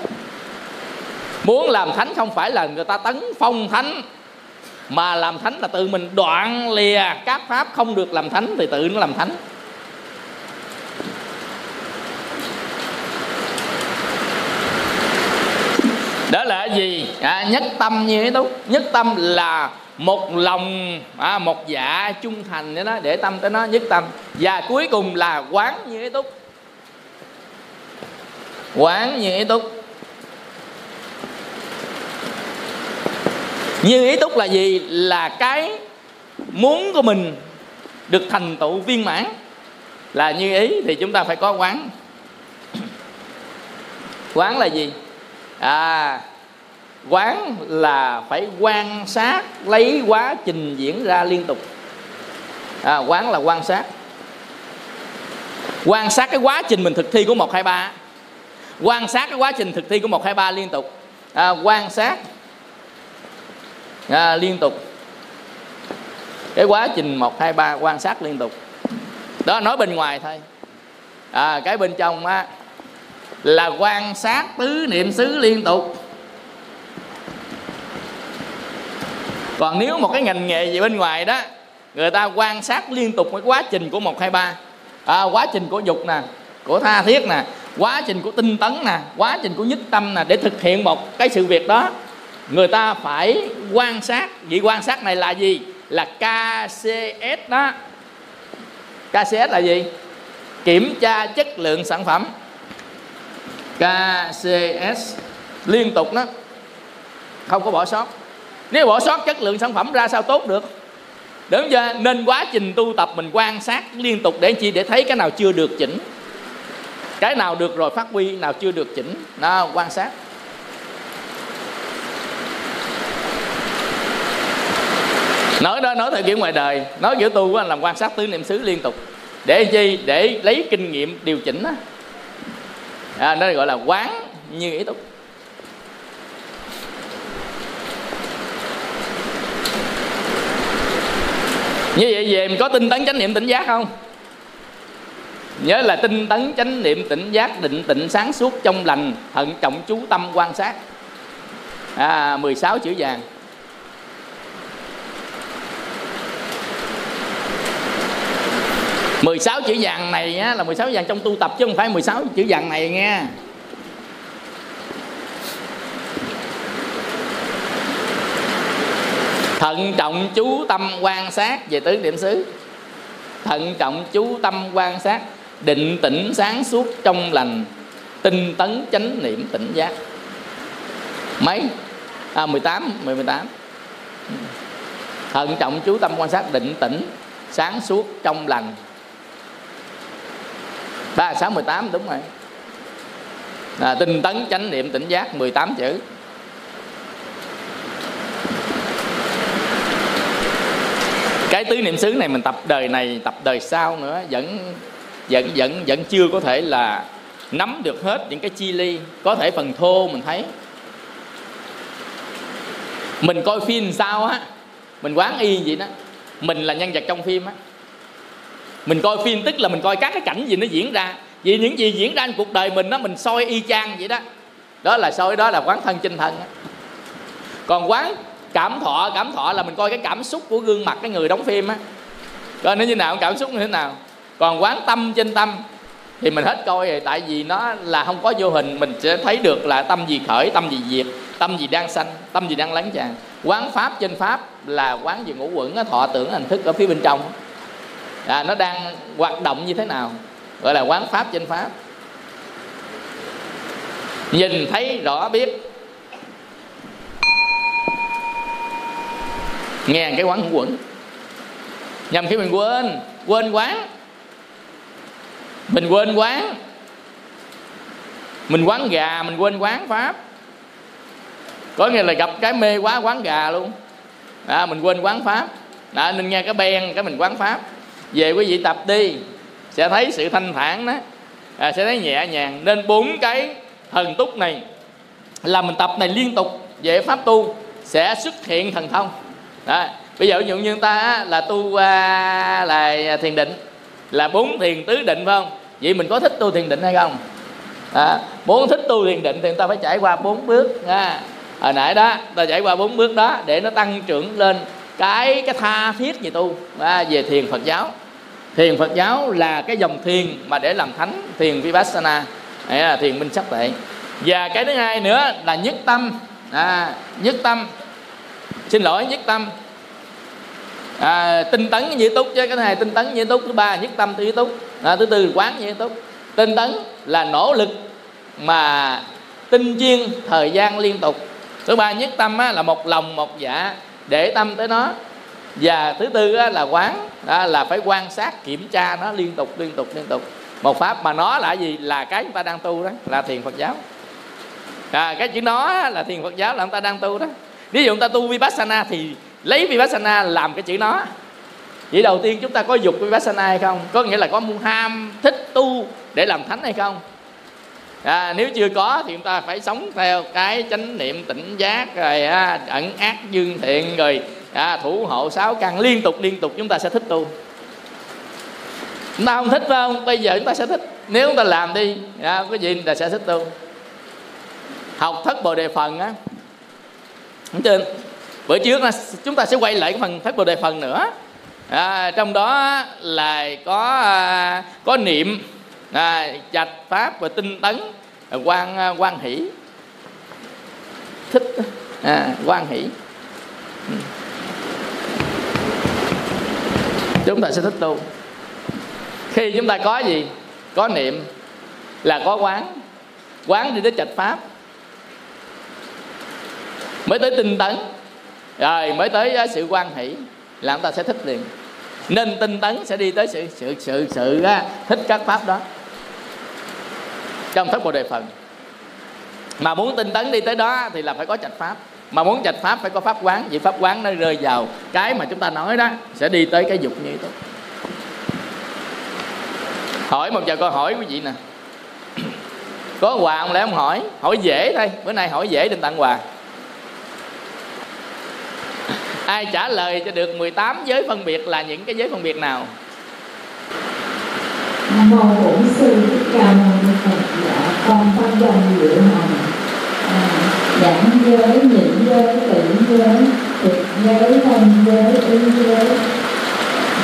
Muốn làm thánh không phải là người ta tấn phong thánh, mà làm thánh là tự mình đoạn lìa các pháp không được làm thánh thì tự nó làm thánh. Đó là gì? À, nhất tâm như thế túc nhất tâm là một lòng à, một dạ trung thành đó để tâm tới nó nhất tâm. Và cuối cùng là quán như thế túc quán như ý túc như ý túc là gì? Là cái muốn của mình được thành tựu viên mãn. Là như ý thì chúng ta phải có quán. Quán là gì? À quán là phải quan sát lấy quá trình diễn ra liên tục. À, quán là quan sát. Quan sát cái quá trình mình thực thi của một hai ba. Quan sát cái quá trình thực thi của một hai ba liên tục. À, quan sát à, liên tục. Cái quá trình một hai ba quan sát liên tục. Đó nói bên ngoài thôi. À, cái bên trong á là quan sát tứ niệm xứ liên tục. Còn nếu một cái ngành nghề gì bên ngoài đó người ta quan sát liên tục cái quá trình của một hai ba. À, quá trình của dục nè của tha thiết nè quá trình của tinh tấn nè quá trình của nhất tâm nè để thực hiện một cái sự việc đó người ta phải quan sát. Vị quan sát này là gì? Là KCS đó. KCS là gì? Kiểm tra chất lượng sản phẩm. KCS liên tục đó. Không có bỏ sót nếu bỏ sót chất lượng sản phẩm ra sao tốt được? Đúng chưa nên quá trình tu tập mình quan sát liên tục để chi để thấy cái nào chưa được chỉnh. Cái nào được rồi phát huy nào chưa được chỉnh. Nó quan sát. Nói đó nói theo kiểu ngoài đời. Nói kiểu tu là làm quan sát tứ niệm xứ liên tục. Để chi? Để lấy kinh nghiệm điều chỉnh á. À, nó gọi là quán như ý túc. Như vậy về mình có tinh tấn chánh niệm tỉnh giác không? Nhớ là tinh tấn chánh niệm tỉnh giác định tịnh sáng suốt trong lành thận trọng chú tâm quan sát. À, 16 chữ vàng. mười sáu chữ vàng này á, là 16 vàng trong tu tập chứ không phải 16 chữ vàng này nghe thận trọng chú tâm quan sát về tứ điểm xứ. Thận trọng chú tâm quan sát định tĩnh sáng suốt trong lành tinh tấn chánh niệm tỉnh giác. Mấy? À 18 18 thận trọng chú tâm quan sát định tĩnh sáng suốt trong lành. Ba sáu mười tám đúng rồi. À, tinh tấn chánh niệm tỉnh giác 18 chữ. Cái tứ niệm xứ này mình tập đời này, tập đời sau nữa, vẫn vẫn vẫn vẫn chưa có thể là nắm được hết những cái chi ly. Có thể phần thô mình thấy. Mình coi phim sao á, mình quán y vậy đó. Mình là nhân vật trong phim á. Mình coi phim tức là mình coi các cái cảnh gì nó diễn ra. Vì những gì diễn ra trong cuộc đời mình đó mình soi y chang vậy đó. Đó là soi đó là quán thân chinh thân còn quán cảm thọ cảm thọ là mình coi cái cảm xúc của gương mặt cái người đóng phim á. Coi nó như nào cảm xúc như thế nào. Còn quán tâm trên tâm thì mình hết coi rồi tại vì nó là không có vô hình mình sẽ thấy được là tâm gì khởi tâm gì diệt tâm gì đang sanh tâm gì đang lắng tràn quán pháp trên pháp là quán gì ngũ quẩn thọ tưởng hình thức ở phía bên trong. À, nó đang hoạt động như thế nào? Gọi là quán pháp trên pháp. Nhìn thấy rõ biết nghe cái quán không quẩn. Nhằm khi mình quên. Quên quán. Mình quên quán. Mình quán gà mình quên quán pháp. Có nghĩa là gặp cái mê quá quán gà luôn. À, mình quên quán pháp. À, nên nghe cái bèn cái mình quán pháp. Về quý vị tập đi. Sẽ thấy sự thanh thản đó. À, sẽ thấy nhẹ nhàng. Nên bốn cái thần túc này là mình tập này liên tục về pháp tu sẽ xuất hiện thần thông đó. bây giờ ví dụ như ta là tu à, là thiền định là bốn thiền tứ định phải không vậy mình có thích tu thiền định hay không đó. muốn thích tu thiền định thì người ta phải trải qua bốn bước à, hồi nãy đó ta trải qua bốn bước đó để nó tăng trưởng lên cái cái tha thiết về tu à, về thiền Phật giáo thiền Phật giáo là cái dòng thiền mà để làm thánh thiền vipassana hay là thiền minh sắc tệ và cái thứ hai nữa là nhất tâm à, nhất tâm xin lỗi nhất tâm. À, tinh tấn như túc chứ cái này tinh tấn như túc. Thứ ba nhất tâm như túc. À, thứ tư quán như túc. Tinh tấn là nỗ lực mà tinh chuyên thời gian liên tục. Thứ ba nhất tâm á, là một lòng một dạ để tâm tới nó. Và thứ tư á, là quán đó là phải quan sát kiểm tra nó liên tục liên tục liên tục. Một pháp mà nó là gì? Là cái chúng ta đang tu đó là thiền phật giáo. À, cái chữ nó là thiền phật giáo là chúng ta đang tu đó ví dụ chúng ta tu vipassana thì lấy vipassana làm cái chữ nó. Vậy đầu tiên chúng ta có dục vipassana hay không? Có nghĩa là có ham thích tu để làm thánh hay không? À, nếu chưa có thì chúng ta phải sống theo cái chánh niệm tỉnh giác rồi à, ẩn ác dương thiện rồi à, thủ hộ sáu căn liên tục liên tục chúng ta sẽ thích tu. Chúng ta không thích phải không? Bây giờ chúng ta sẽ thích. Nếu chúng ta làm đi à, cái gì chúng ta sẽ thích tu. Học thất bồ đề phần á trên bữa trước chúng ta sẽ quay lại cái phần thất bồ đề phần nữa. À, trong đó là có à, có niệm à, trạch pháp và tinh tấn à, quan à, quan hỷ. Thích à, quan hỷ. Ừ. Chúng ta sẽ thích tu. Khi chúng ta có gì? Có niệm là có quán. Quán đi tới trạch pháp mới tới tinh tấn. Rồi mới tới ờ, sự quan hỷ là chúng ta sẽ thích liền. Nên tinh tấn sẽ đi tới sự sự sự sự á, thích các pháp đó. Trong thất bồ đề phần. Mà muốn tinh tấn đi tới đó thì là phải có trạch pháp. Mà muốn trạch pháp phải có pháp quán. Vì pháp quán nó rơi vào cái mà chúng ta nói đó sẽ đi tới cái dục như thế. Hỏi một vài câu hỏi quý vị nè. Có quà không lẽ không hỏi? Hỏi dễ thôi. Bữa nay hỏi dễ định tặng quà ai trả lời cho được 18 giới phân biệt là những cái giới phân biệt nào Nam mô Bổn sư Thích Ca Mâu Ni Phật. Dạ con phân dòng diệu hành À, giảng giới, nhịn giới, tự giới, thực giới, thân giới, ý giới,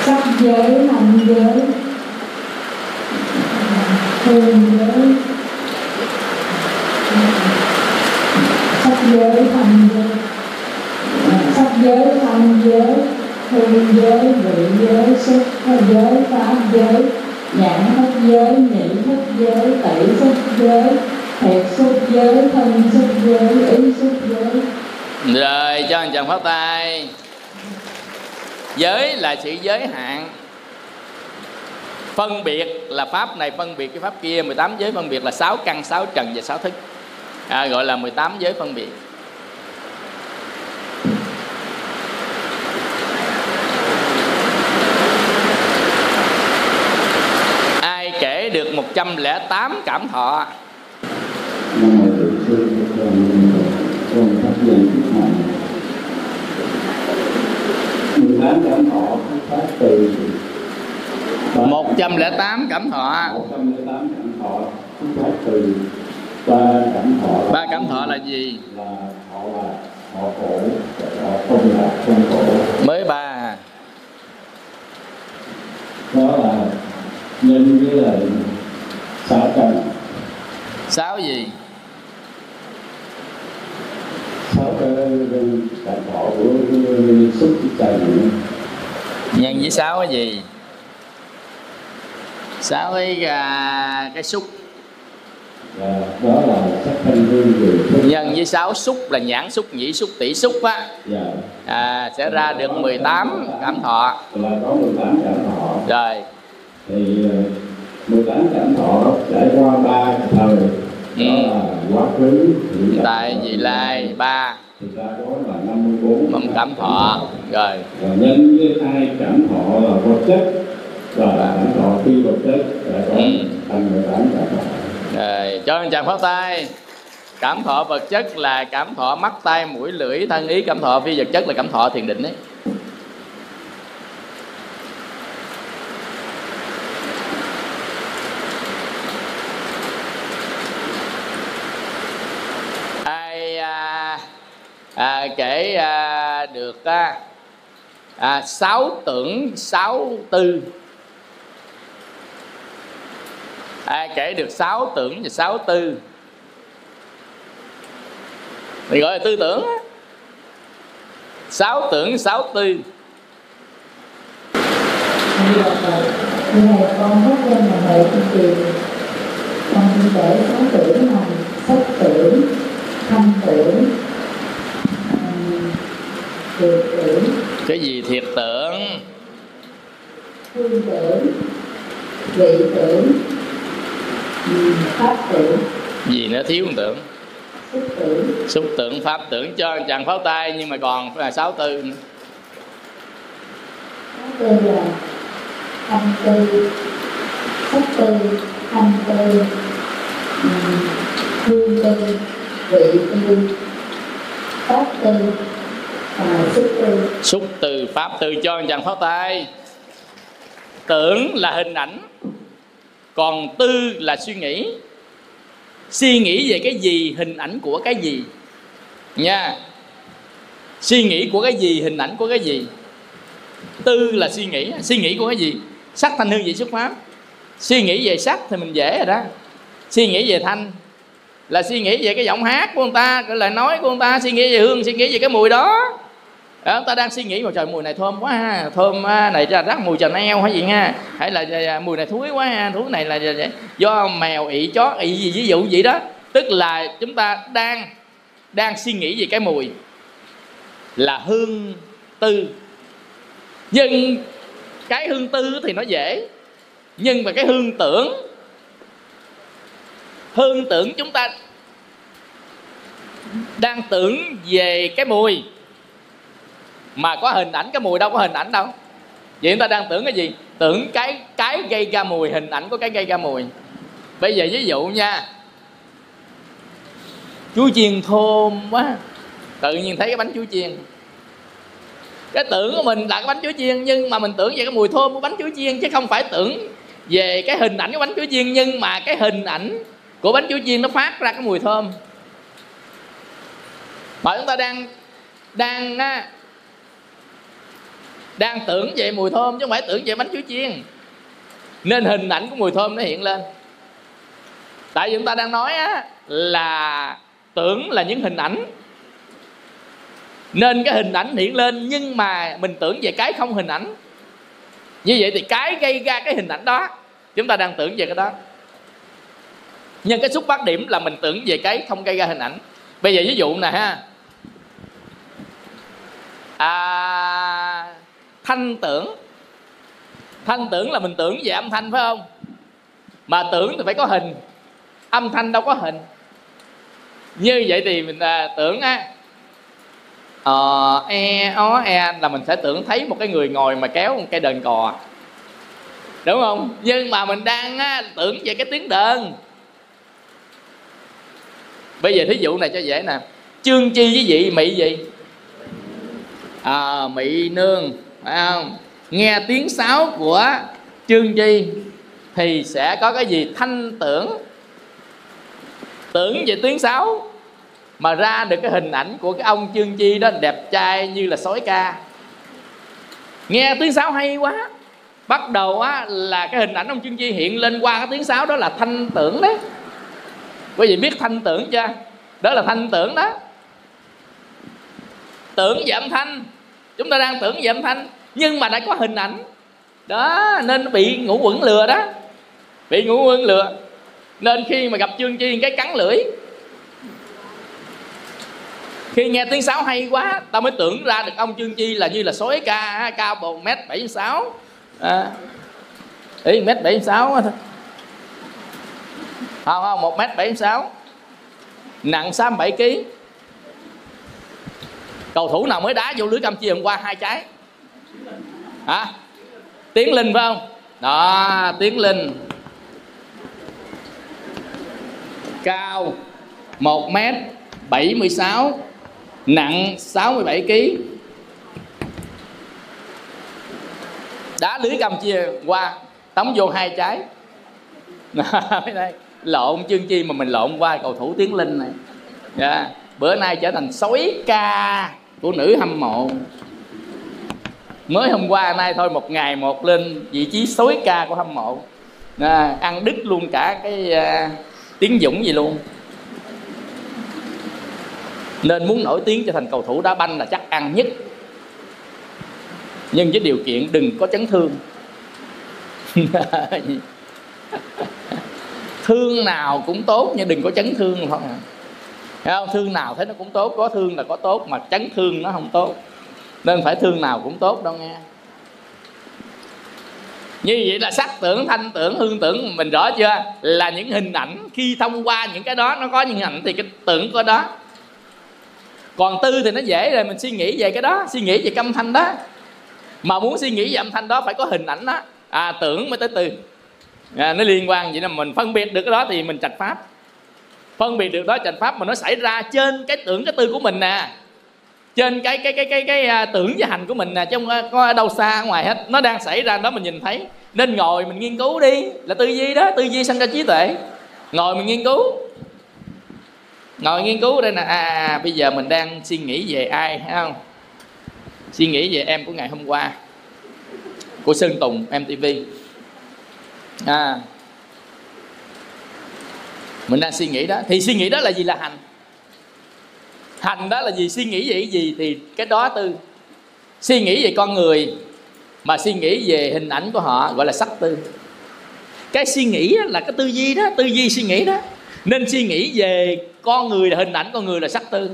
sắc giới, hành giới, hương giới, à, sắc giới, hành giới, giới, giới, hương giới, vị giới, giới, pháp giới, nhãn thức giới nhĩ thức giới tẩy xúc giới thiệt xúc giới thân xúc giới ý xúc giới. Rồi cho anh chàng phát tay. Giới là sự giới hạn. Phân biệt là pháp này phân biệt cái pháp kia. 18 giới phân biệt là 6 căn 6 trần và 6 thức. À, gọi là 18 giới phân biệt. 108 cảm thọ. Một trăm lẻ tám cảm thọ. ba cảm thọ. Là gì? Mới ba. Đó là nhân với lại sáu căn sáu gì? Sáu cái cảm thọ của xúc trần nhân với sáu cái gì? Sáu cái à, cái xúc. À, đó là sắc thanh hương vị nhân với sáu xúc là nhãn xúc nhĩ xúc tỷ xúc á. Dạ. à, sẽ ra được 18 cảm thọ. Là có 18 cảm thọ. Rồi. Thì 18 ờ, cảm thọ trải qua ba thời. Ừ. đó là quá khứ hiện tại. Vị lai ba. Thì ta có là 54 mầm cảm thọ rồi. Và nhân với hai cảm thọ là vật chất. Và cảm thọ phi vật chất. Là có ừ. thành 18 cảm thọ rồi cho anh chàng phát tay. Cảm thọ vật chất là cảm thọ mắt tay mũi lưỡi thân ý. Cảm thọ phi vật chất là cảm thọ thiền định đấy à, kể à, được à, à, sáu tưởng sáu tư. À, kể được sáu tưởng và sáu tư. Thì gọi là tư tưởng á. Sáu tưởng sáu tư. Như à, này con phát lên là hệ con tiền Con xin kể sáu tưởng là sách tưởng, thanh tưởng, cái gì thiệt tưởng hương tưởng, vị tưởng, pháp tưởng, gì nữa thiếu một tưởng xúc tưởng, xúc tưởng pháp tưởng cho chàng pháo tay nhưng mà còn phải là sáu tư nữa. Sáu tư là thanh tư, sắc tư, thanh tư, ừm, hương tư, vị tư, pháp tư, Ờ, xúc từ pháp từ cho chàng pháo tay. Tưởng là hình ảnh, còn tư là suy nghĩ. Suy nghĩ về cái gì, hình ảnh của cái gì? Nha. Suy nghĩ của cái gì, hình ảnh của cái gì? Tư là suy nghĩ. Suy nghĩ của cái gì? Sắc thanh hương vị xuất pháp suy nghĩ về sắc thì mình dễ rồi đó. Suy nghĩ về thanh là suy nghĩ về cái giọng hát của người ta, cái lời nói của người ta. Suy nghĩ về hương, suy nghĩ về cái mùi đó đó, ta đang suy nghĩ mà trời mùi này thơm quá ha. Thơm à, này ra rắc mùi Chanel hay gì nha. Hay là à, mùi này thúi quá ha. Thúi này là à, do mèo ị chó ị gì ví dụ vậy đó. Tức là chúng ta đang đang suy nghĩ về cái mùi là hương tư. Nhưng cái hương tư thì nó dễ. Nhưng mà cái hương tưởng hương tưởng chúng ta đang tưởng về cái mùi mà có hình ảnh cái mùi đâu, có hình ảnh đâu. Vậy chúng ta đang tưởng cái gì? Tưởng cái cái gây ra mùi, hình ảnh của cái gây ra mùi. Bây giờ ví dụ nha. Chuối chiên thơm quá. Tự nhiên thấy cái bánh chuối chiên. Cái tưởng của mình là cái bánh chuối chiên, nhưng mà mình tưởng về cái mùi thơm của bánh chuối chiên, chứ không phải tưởng về cái hình ảnh của bánh chuối chiên, nhưng mà cái hình ảnh của bánh chuối chiên nó phát ra cái mùi thơm. Mà chúng ta đang đang đang tưởng về mùi thơm chứ không phải tưởng về bánh chuối chiên. Nên hình ảnh của mùi thơm nó hiện lên. Tại vì chúng ta đang nói á, là tưởng là những hình ảnh. Nên cái hình ảnh hiện lên nhưng mà mình tưởng về cái không hình ảnh. Như vậy thì cái gây ra cái hình ảnh đó chúng ta đang tưởng về cái đó. Nhưng cái xuất phát điểm là mình tưởng về cái không gây ra hình ảnh. Bây giờ ví dụ nè ha. À, thanh tưởng. Thanh tưởng là mình tưởng về âm thanh phải không? Mà tưởng thì phải có hình. Âm thanh đâu có hình. Như vậy thì mình à, tưởng á. Ờ e ó e là mình sẽ tưởng thấy một cái người ngồi mà kéo một cây đờn cò. Đúng không? Nhưng mà mình đang á, tưởng về cái tiếng đờn bây giờ thí dụ này cho dễ nè. Chương chi với vị mị gì? À, mị nương phải không? Nghe tiếng sáo của chương chi thì sẽ có cái gì thanh tưởng? Tưởng về tiếng sáo mà ra được cái hình ảnh của cái ông chương chi đó đẹp trai như là sói ca. Nghe tiếng sáo hay quá. Bắt đầu á là cái hình ảnh ông chương chi hiện lên qua cái tiếng sáo đó là thanh tưởng đấy. Quý vị biết thanh tưởng chưa? Đó là thanh tưởng đó. Tưởng về âm thanh. Chúng ta đang tưởng về âm thanh nhưng mà đã có hình ảnh. Đó, nên bị ngũ quẩn lừa đó. Bị ngũ quẩn lừa. Nên khi mà gặp chương chi cái cắn lưỡi. Khi nghe tiếng sáo hay quá, tao mới tưởng ra được ông chương chi là như là sói ca, cao một mét bảy sáu. À, ý, mét bảy sáu thôi. Không không, một mét bảy sáu. Nặng sáu bảy kg cầu thủ nào mới đá vô lưới campuchia hôm qua? Hai trái hả? Tiến linh phải không? Đó tiến linh. Cao 1 mét 76 nặng 67 kg đá lưới cầm chia qua, tống vô hai trái. Mấy đây. Lộn chương chi mà mình lộn qua, cầu thủ tiến linh này. Yeah. bữa nay trở thành sói ca của nữ hâm mộ mới hôm qua nay thôi một ngày một lên vị trí sói ca của hâm mộ. À, ăn đứt luôn cả cái uh, tiếng dũng gì luôn. Nên muốn nổi tiếng trở thành cầu thủ đá banh là chắc ăn nhất. Nhưng với điều kiện đừng có chấn thương. Thương nào cũng tốt nhưng đừng có chấn thương thôi. Thấy không? thương nào thấy nó cũng tốt có thương là có tốt mà chấn thương nó không tốt nên phải thương nào cũng tốt đâu nghe. Như vậy là sắc tưởng thanh tưởng hương tưởng mình rõ chưa? Là những hình ảnh khi thông qua những cái đó nó có những hình ảnh thì cái tưởng có đó. Còn tư thì nó dễ rồi mình suy nghĩ về cái đó suy nghĩ về âm thanh đó. Mà muốn suy nghĩ về âm thanh đó phải có hình ảnh đó. À tưởng mới tới tư. À, nó liên quan vậy là mình phân biệt được cái đó thì mình trạch pháp. Phân biệt được đó trạch pháp mà nó xảy ra trên cái tưởng cái tư của mình nè trên cái cái cái cái cái, cái tưởng và hành của mình nè chứ không có ở đâu xa ngoài hết. Nó đang xảy ra đó mình nhìn thấy. Nên ngồi mình nghiên cứu đi. Là tư duy đó tư duy sanh ra trí tuệ. Ngồi mình nghiên cứu. Ngồi nghiên cứu đây nè. À, à, à bây giờ mình đang suy nghĩ về ai thấy không? Suy nghĩ về em của ngày hôm qua. Của sơn tùng mtv à. Mình đang suy nghĩ đó. Thì suy nghĩ đó là gì? Là hành hành đó là gì? Suy nghĩ về cái gì? Thì cái đó tư. Suy nghĩ về con người, mà suy nghĩ về hình ảnh của họ, gọi là sắc tư. Cái suy nghĩ là cái tư duy đó, tư duy suy nghĩ đó. Nên suy nghĩ về con người là hình ảnh, con người là sắc tư.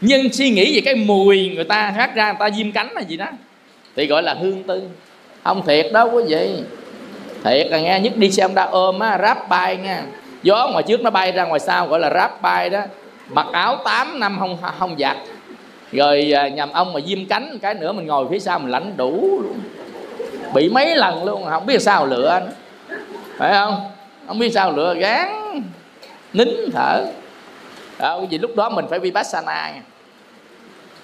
Nhưng suy nghĩ về cái mùi người ta hát ra, người ta diêm cánh là gì đó, thì gọi là hương tư. Không thiệt đâu quý vị. Thiệt là nghe, nhất đi xe ông ta ôm á, ráp bay nha gió ngoài trước nó bay ra ngoài sau, gọi là ráp bay đó mặc áo 8 năm không không giặt. Rồi à, nhầm ông mà diêm cánh cái nữa mình ngồi phía sau mình lãnh đủ luôn. Bị mấy lần luôn không biết sao lựa anh. Phải không? Không biết sao lựa gán nín thở. À, vì lúc đó mình phải vipassana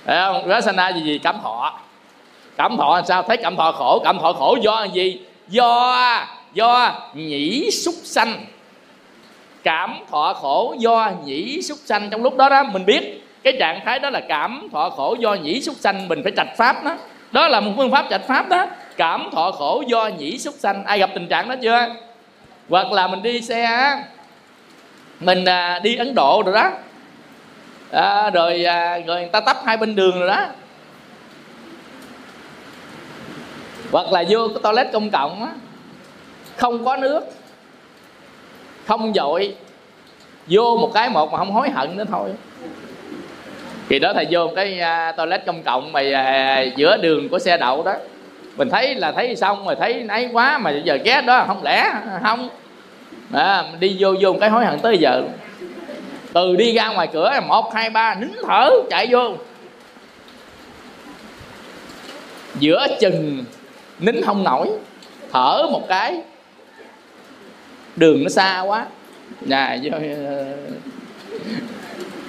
phải không? Vipassana gì gì? Cảm thọ. Cảm thọ làm sao? Thấy cảm thọ khổ cảm thọ khổ do gì? Do do nhĩ súc sanh cảm thọ khổ do nhĩ súc sanh. Trong lúc đó đó mình biết cái trạng thái đó là cảm thọ khổ do nhĩ súc sanh mình phải trạch pháp đó đó là một phương pháp trạch pháp đó. Cảm thọ khổ do nhĩ súc sanh. Ai gặp tình trạng đó chưa? Hoặc là mình đi xe mình à, đi ấn độ rồi đó. À, rồi à, rồi người ta tấp hai bên đường rồi đó. Hoặc là vô cái toilet công cộng á không có nước không dội vô một cái một mà không hối hận nữa thôi. Thì đó thầy vô một cái à, toilet công cộng mà à, giữa đường của xe đậu đó. Mình thấy là thấy xong rồi thấy nấy quá mà giờ ghét đó không lẽ không? À, đi vô vô một cái hối hận tới giờ từ đi ra ngoài cửa một hai ba nín thở chạy vô. Giữa chừng nín không nổi thở một cái đường nó xa quá. Nhà ờ,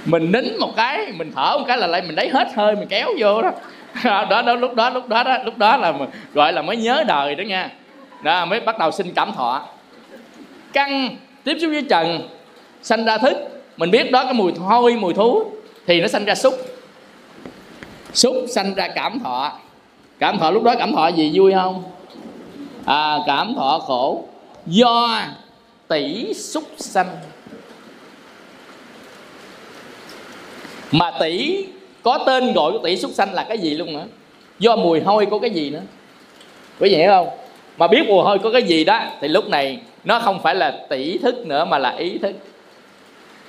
mình nín một cái, mình thở một cái là lại mình lấy hết hơi mình kéo vô đó. Đó đó lúc đó lúc đó đó, lúc đó là gọi là mới nhớ đời đó nha. Đó, mới bắt đầu sinh cảm thọ. Căng, tiếp xúc với trần, sanh ra thức. Mình biết đó cái mùi hôi, mùi thú, thì nó sanh ra xúc. Xúc sanh ra cảm thọ. Cảm thọ lúc đó cảm thọ gì, vui không? À cảm thọ khổ. Do tỷ súc sanh. Mà tỷ có tên gọi của tỷ súc sanh là cái gì luôn nữa do mùi hôi có cái gì nữa? Quý vị hiểu không? Mà biết mùi hôi có cái gì đó, thì lúc này nó không phải là tỷ thức nữa, mà là ý thức.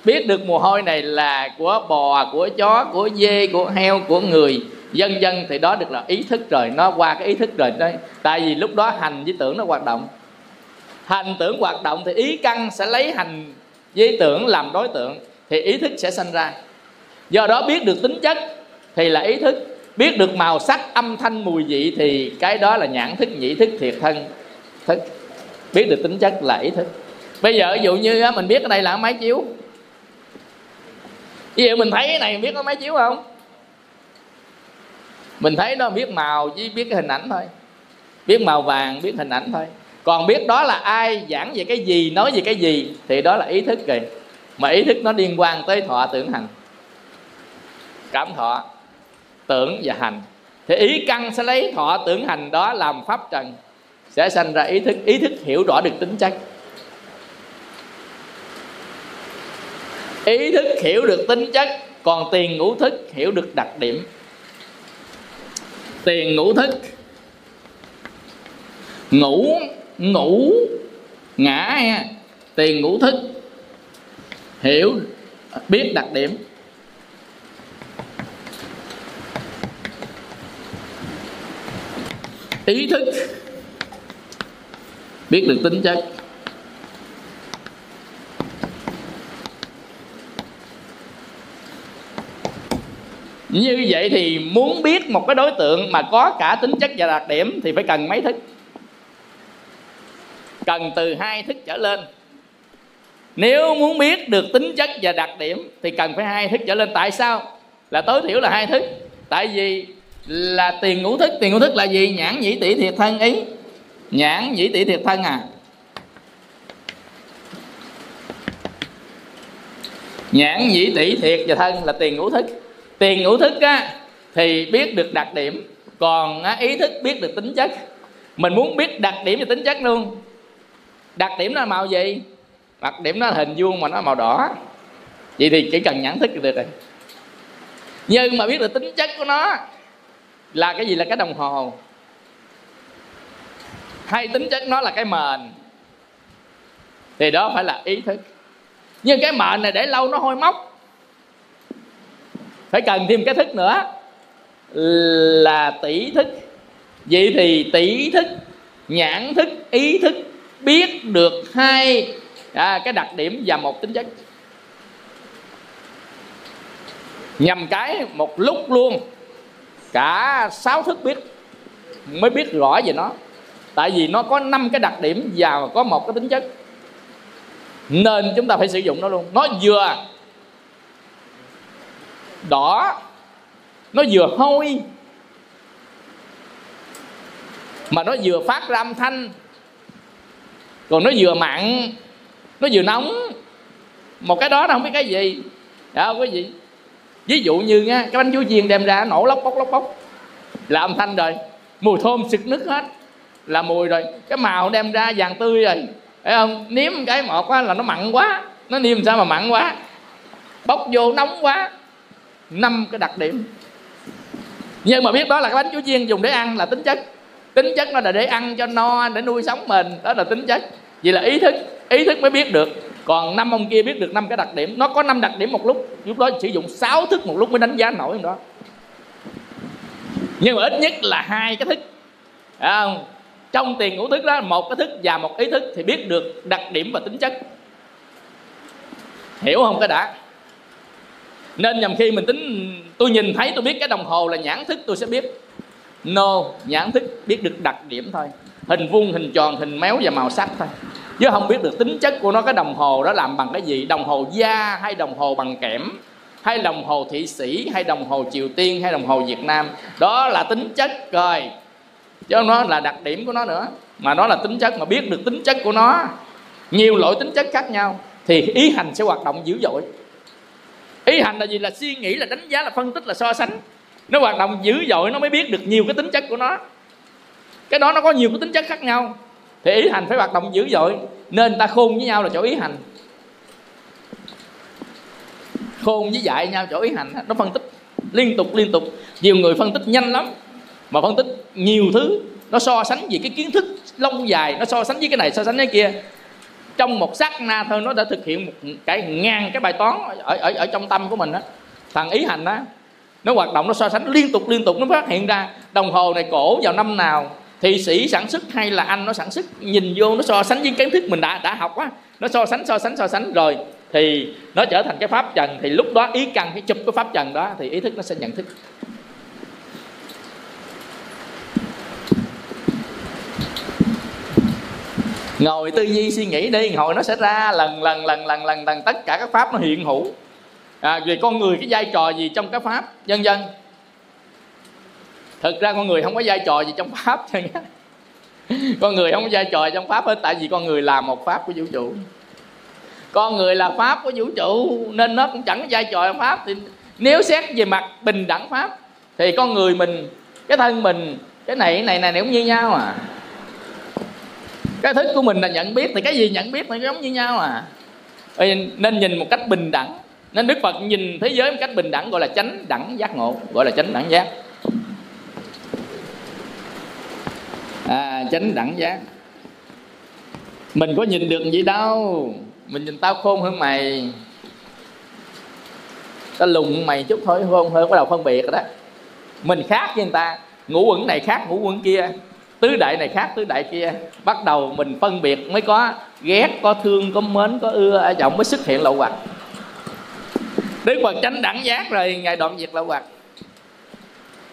Biết được mùi hôi này là của bò, của chó, của dê, của heo, của người, dân dân, thì đó được là ý thức rồi. Nó qua cái ý thức rồi đấy. Tại vì lúc đó hành với tưởng nó hoạt động hành tưởng hoạt động thì ý căn sẽ lấy hành với tưởng làm đối tượng, thì ý thức sẽ sanh ra. Do đó biết được tính chất thì là ý thức. Biết được màu sắc, âm thanh, mùi vị thì cái đó là nhãn thức, nhĩ thức, thiệt thân. Thức. Biết được tính chất là ý thức. Bây giờ ví dụ như mình biết cái này là máy chiếu. Ví dụ mình thấy cái này biết có máy chiếu không? Mình thấy nó biết màu, chỉ biết cái hình ảnh thôi. Biết màu vàng, biết hình ảnh thôi còn biết đó là ai, giảng về cái gì, nói về cái gì, thì đó là ý thức rồi. Mà ý thức nó liên quan tới thọ tưởng hành. Cảm thọ, tưởng và hành. Thì ý căn sẽ lấy thọ tưởng hành đó làm pháp trần, sẽ sanh ra ý thức ý thức hiểu rõ được tính chất. Ý thức hiểu được tính chất, còn tiền ngũ thức hiểu được đặc điểm. Tiền ngũ thức, ngũ ngủ. Ngã à? tiền ngũ thức. Hiểu. Biết đặc điểm. Ý thức. Biết được tính chất. Như vậy thì muốn biết một cái đối tượng mà có cả tính chất và đặc điểm thì phải cần mấy thức cần từ hai thức trở lên. Nếu muốn biết được tính chất và đặc điểm thì cần phải hai thức trở lên. Tại sao? Là tối thiểu là hai thức. Tại vì là tiền ngũ thức. Tiền ngũ thức là gì? Nhãn nhĩ tỷ thiệt thân ý. Nhãn nhĩ tỷ thiệt thân à. Nhãn nhĩ tỷ thiệt và thân là tiền ngũ thức. Tiền ngũ thức á thì biết được đặc điểm. Còn á, ý thức biết được tính chất. Mình muốn biết đặc điểm và tính chất luôn đặc điểm nó là màu gì? Đặc điểm nó là hình vuông mà nó màu đỏ. Vậy thì chỉ cần nhãn thức được rồi. Nhưng mà biết được tính chất của nó là cái gì là cái đồng hồ? Hay tính chất nó là cái mền? Thì đó phải là ý thức. Nhưng cái mệnh này để lâu nó hôi mốc phải cần thêm cái thức nữa. Là tỷ thức. Vậy thì tỷ thức, nhãn thức, ý thức biết được hai à, cái đặc điểm và một tính chất. Nhằm cái một lúc luôn cả sáu thức biết mới biết rõ về nó. Tại vì nó có năm cái đặc điểm và có một cái tính chất. Nên chúng ta phải sử dụng nó luôn. Nó vừa đỏ nó vừa hôi mà nó vừa phát ra âm thanh còn nó vừa mặn, nó vừa nóng. Một cái đó nó không biết cái gì. Đó không quý vị. Ví dụ như nha cái bánh chuối chiên đem ra nổ lóc, bóc lóc, bóc. Là âm thanh rồi. Mùi thơm sực nứt hết. Là mùi rồi. Cái màu đem ra, vàng tươi rồi. Thấy không? Nếm cái một á là nó mặn quá. Nó niêm sao mà mặn quá. Bốc vô nóng quá. Năm cái đặc điểm. Nhưng mà biết đó là cái bánh chuối chiên dùng để ăn là tính chất tính chất nó là để ăn cho no để nuôi sống mình. Đó là tính chất. Vậy là ý thức ý thức mới biết được. Còn năm ông kia biết được năm cái đặc điểm. Nó có năm đặc điểm một lúc. Lúc đó sử dụng 6 thức một lúc mới đánh giá nổi đó. Nhưng mà ít nhất là hai cái thức. À, trong tiền ngũ thức đó một cái thức và một ý thức thì biết được đặc điểm và tính chất. Hiểu không cái đã? Nên nhầm khi mình tính tôi nhìn thấy tôi biết cái đồng hồ là nhãn thức tôi sẽ biết no, nhãn thức biết được đặc điểm thôi. Hình vuông, hình tròn, hình méo và màu sắc thôi. Chứ không biết được tính chất của nó, cái đồng hồ đó làm bằng cái gì? Đồng hồ da hay đồng hồ bằng kẽm? Hay đồng hồ thị sĩ, hay đồng hồ triều tiên, hay đồng hồ việt nam? Đó là tính chất rồi. Chứ nó là đặc điểm của nó nữa. Mà nó là tính chất mà biết được tính chất của nó. Nhiều loại tính chất khác nhau. Thì ý hành sẽ hoạt động dữ dội. Ý hành là gì? Là suy nghĩ, là đánh giá, là phân tích, là so sánh nó hoạt động dữ dội, nó mới biết được nhiều cái tính chất của nó. Cái đó nó có nhiều cái tính chất khác nhau. Thì ý hành phải hoạt động dữ dội, nên ta khôn với nhau là chỗ ý hành. Khôn với dạy nhau, chỗ ý hành nó phân tích liên tục liên tục. Nhiều người phân tích nhanh lắm, mà phân tích nhiều thứ. Nó so sánh gì cái kiến thức lâu dài, nó so sánh với cái này, so sánh với cái kia. Trong một sát na thôi, nó đã thực hiện một cái ngàn cái bài toán ở ở ở trong tâm của mình đó thằng ý hành đó nó hoạt động, nó so sánh liên tục liên tục, nó phát hiện ra đồng hồ này cổ vào năm nào thì sĩ sản xuất hay là anh nó sản xuất, nhìn vô nó so sánh với kiến thức mình đã đã học á. Nó so sánh so sánh so sánh. Rồi thì nó trở thành cái pháp trần, thì lúc đó ý cần cái chụp cái pháp trần đó thì ý thức nó sẽ nhận thức. Ngồi tư duy suy nghĩ đi, hồi nó sẽ ra lần lần lần lần lần lần, tất cả các pháp nó hiện hữu à, về con người cái vai trò gì trong các pháp vân dân thực ra con người không có vai trò gì trong pháp con người không có vai trò trong pháp hết tại vì con người là một pháp của vũ trụ. Con người là pháp của vũ trụ nên nó cũng chẳng có vai trò trong pháp. Thì nếu xét về mặt bình đẳng pháp thì con người mình cái thân mình cái này cái này này, này cũng như nhau à. Cái thức của mình là nhận biết thì cái gì nhận biết nó giống như nhau à. Nên nhìn một cách bình đẳng nên đức phật nhìn thế giới một cách bình đẳng gọi là chánh đẳng giác ngộ gọi là chánh đẳng giác. À, chánh đẳng giác. Mình có nhìn được gì đâu. Mình nhìn tao khôn hơn mày. Tao lùng mày chút thôi khôn hơn bắt đầu phân biệt rồi đó. Mình khác với người ta. Ngũ quẩn này khác ngũ quẩn kia. Tứ đại này khác tứ đại kia. Bắt đầu mình phân biệt mới có ghét có thương có mến có ưa ở giọng mới xuất hiện lậu hoặc đức phật chánh đẳng giác rồi ngài đoạn diệt lậu hoặc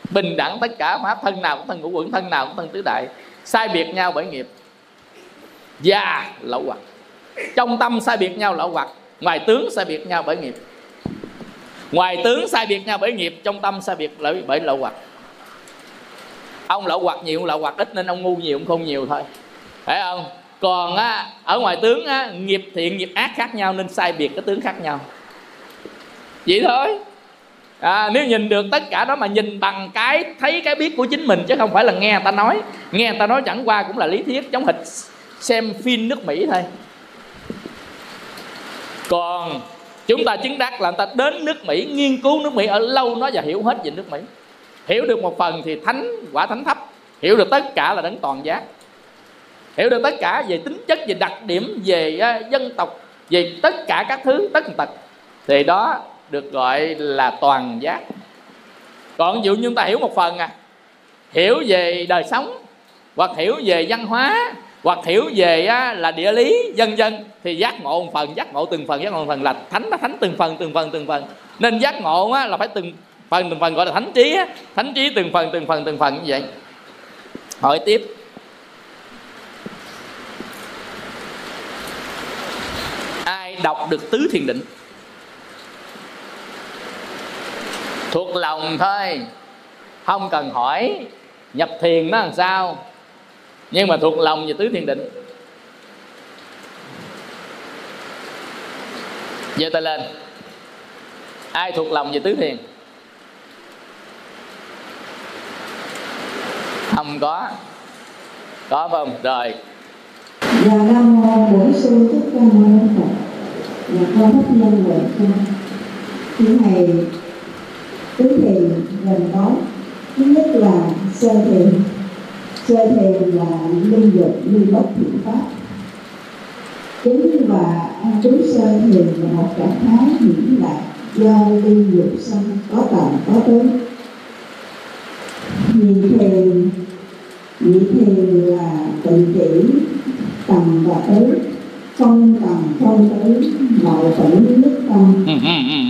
bình đẳng tất cả pháp thân nào cũng thân ngũ quẩn thân nào cũng thân tứ đại sai biệt nhau bởi nghiệp. Và lậu hoặc trong tâm sai biệt nhau lậu hoặc ngoài tướng sai biệt nhau bởi nghiệp. Ngoài tướng sai biệt nhau bởi nghiệp trong tâm sai biệt bởi bởi lậu hoặc ông lậu hoặc nhiều lậu hoặc ít nên ông ngu nhiều ông không nhiều thôi. Phải không? Còn á, ở ngoài tướng á, nghiệp thiện nghiệp ác khác nhau nên sai biệt cái tướng khác nhau vậy thôi. À, nếu nhìn được tất cả đó mà nhìn bằng cái thấy cái biết của chính mình chứ không phải là nghe người ta nói. Nghe người ta nói chẳng qua cũng là lý thuyết giống hịch xem phim nước mỹ thôi. Còn chúng ta chứng đắc là người ta đến nước mỹ nghiên cứu nước mỹ ở lâu nó và hiểu hết về nước mỹ. Hiểu được một phần thì thánh quả thánh thấp. Hiểu được tất cả là đấng toàn giác. Hiểu được tất cả về tính chất về đặc điểm về uh, dân tộc về tất cả các thứ tất tật. Thì đó được gọi là toàn giác. Còn dụ như chúng ta hiểu một phần à hiểu về đời sống hoặc hiểu về văn hóa hoặc hiểu về á, là địa lý dân dân thì giác ngộ một phần giác ngộ từng phần giác ngộ một phần là thánh nó thánh từng phần từng phần từng phần. Nên giác ngộ á, là phải từng phần từng phần gọi là thánh trí á. thánh trí từng phần từng phần từng phần như vậy. Hỏi tiếp. Ai đọc được tứ thiền định? Thuộc lòng thôi. Không cần hỏi, nhập thiền nó làm sao? Nhưng mà thuộc lòng về tứ thiền định. Giơ tay lên. Ai thuộc lòng về tứ thiền? Không có. Có không? Rồi. Dạ Nam mô Bổn sư Thích Ca Mâu Ni Phật. Dạ con thích nhân huệ cha. Thứ này tứ thiền gồm có thứ nhất là sơ thiền. Sơ thiền là linh dục như bất thiện pháp. chính và an trú sơ thiền là một trạng thái nhiễm lạc do linh dục sanh có tầm, có tướng. Nhị thiền nhị thiền là tự chỉ tầm và tứ không tầm, không tứ nội tử nhất tâm ừ, ừ, ừ.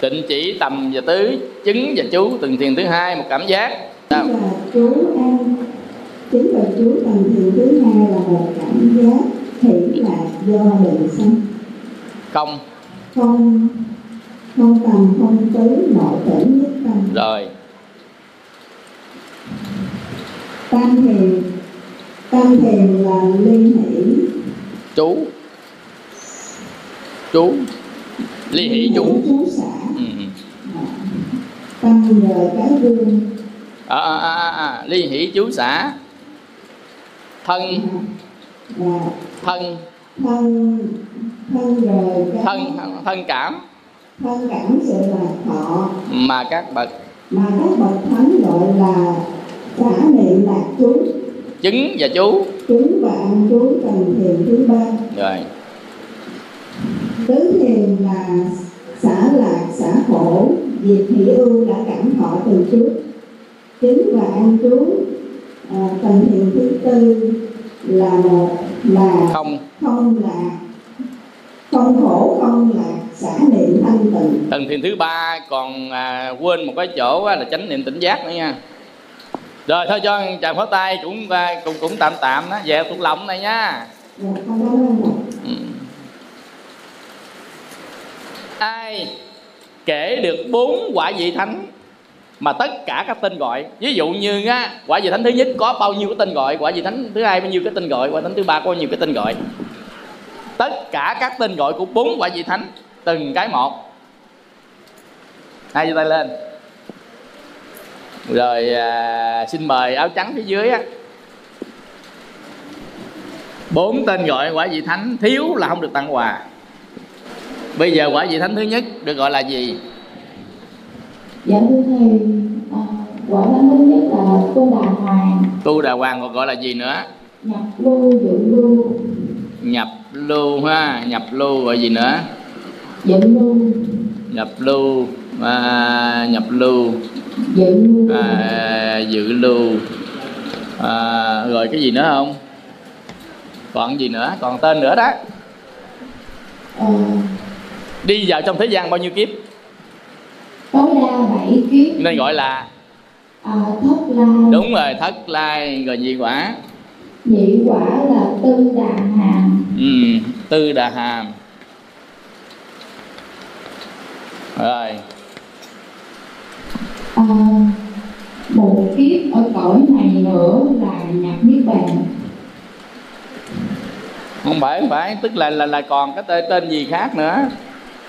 Tịnh chỉ tầm và tứ chứng và chú từng thiền thứ hai một cảm giác. Là chú an chính và chú tầm thiền thứ hai là một cảm giác hỷ lạc do định sanh. Không. Không không tầm không tứ nội tử nhất tâm. Rồi. Tam thiền tam thiền là liên hỷ. Chú. Chú ly hỷ chú chú xã. Ừ, ừ. tâm nhờ cái gương à, à, à, à. ly hỷ chú xã. Thân. Là thân. Thân thân rồi thân thân cảm. Thân cảm sự là thọ. Mà các bậc. Mà các bậc thánh gọi là xã niệm lạc chú. Chứng và chú. Chứng và an chú tầng thiền thứ ba. Rồi tứ thiền là xã lạc xã khổ. Diệt hỷ ưu đã cảm thọ từ trước. Chứng và an trú à, tầng thiền thứ tư là một là không. không lạc không khổ không lạc xã niệm thanh tịnh. Tầng thiền thứ ba còn à, quên một cái chỗ là chánh niệm tỉnh giác nữa nha. Rồi thôi cho chàng pháo tay cũng à, cũng cũng tạm tạm đó về thuộc lòng này nha. Ừ ai kể được bốn quả vị thánh mà tất cả các tên gọi? Ví dụ như á, quả vị thánh thứ nhất có bao nhiêu cái tên gọi? Quả vị thánh thứ hai bao nhiêu cái tên gọi? Quả thánh thứ ba có bao nhiêu cái tên gọi? Tất cả các tên gọi của bốn quả vị thánh từng cái một. Hai giơ tay lên. Rồi à, xin mời áo trắng phía dưới á. Bốn tên gọi quả vị thánh thiếu là không được tặng quà bây giờ quả vị thánh thứ nhất được gọi là gì? Dạ thưa thầy à, quả thánh thứ nhất là tu đà hoàng. Tu đà hoàng còn gọi là gì nữa? Nhập lưu dự lưu nhập lưu ha nhập lưu gọi gì nữa? Dự lưu nhập lưu à, nhập lưu dự lưu à, dự lưu à, rồi cái gì nữa không? Còn gì nữa? Còn tên nữa đó. Ờ, đi vào trong thế gian bao nhiêu kiếp? Tối đa bảy kiếp. Nên gọi là à, thất lai. Đúng rồi thất lai rồi nhị quả. Nhị quả là tư đà hàm. Ừ, tư đà hàm. Rồi. À, một kiếp ở cõi này nữa là nhập niết bàn. Không phải không phải. Tức là là là còn cái tên tên gì khác nữa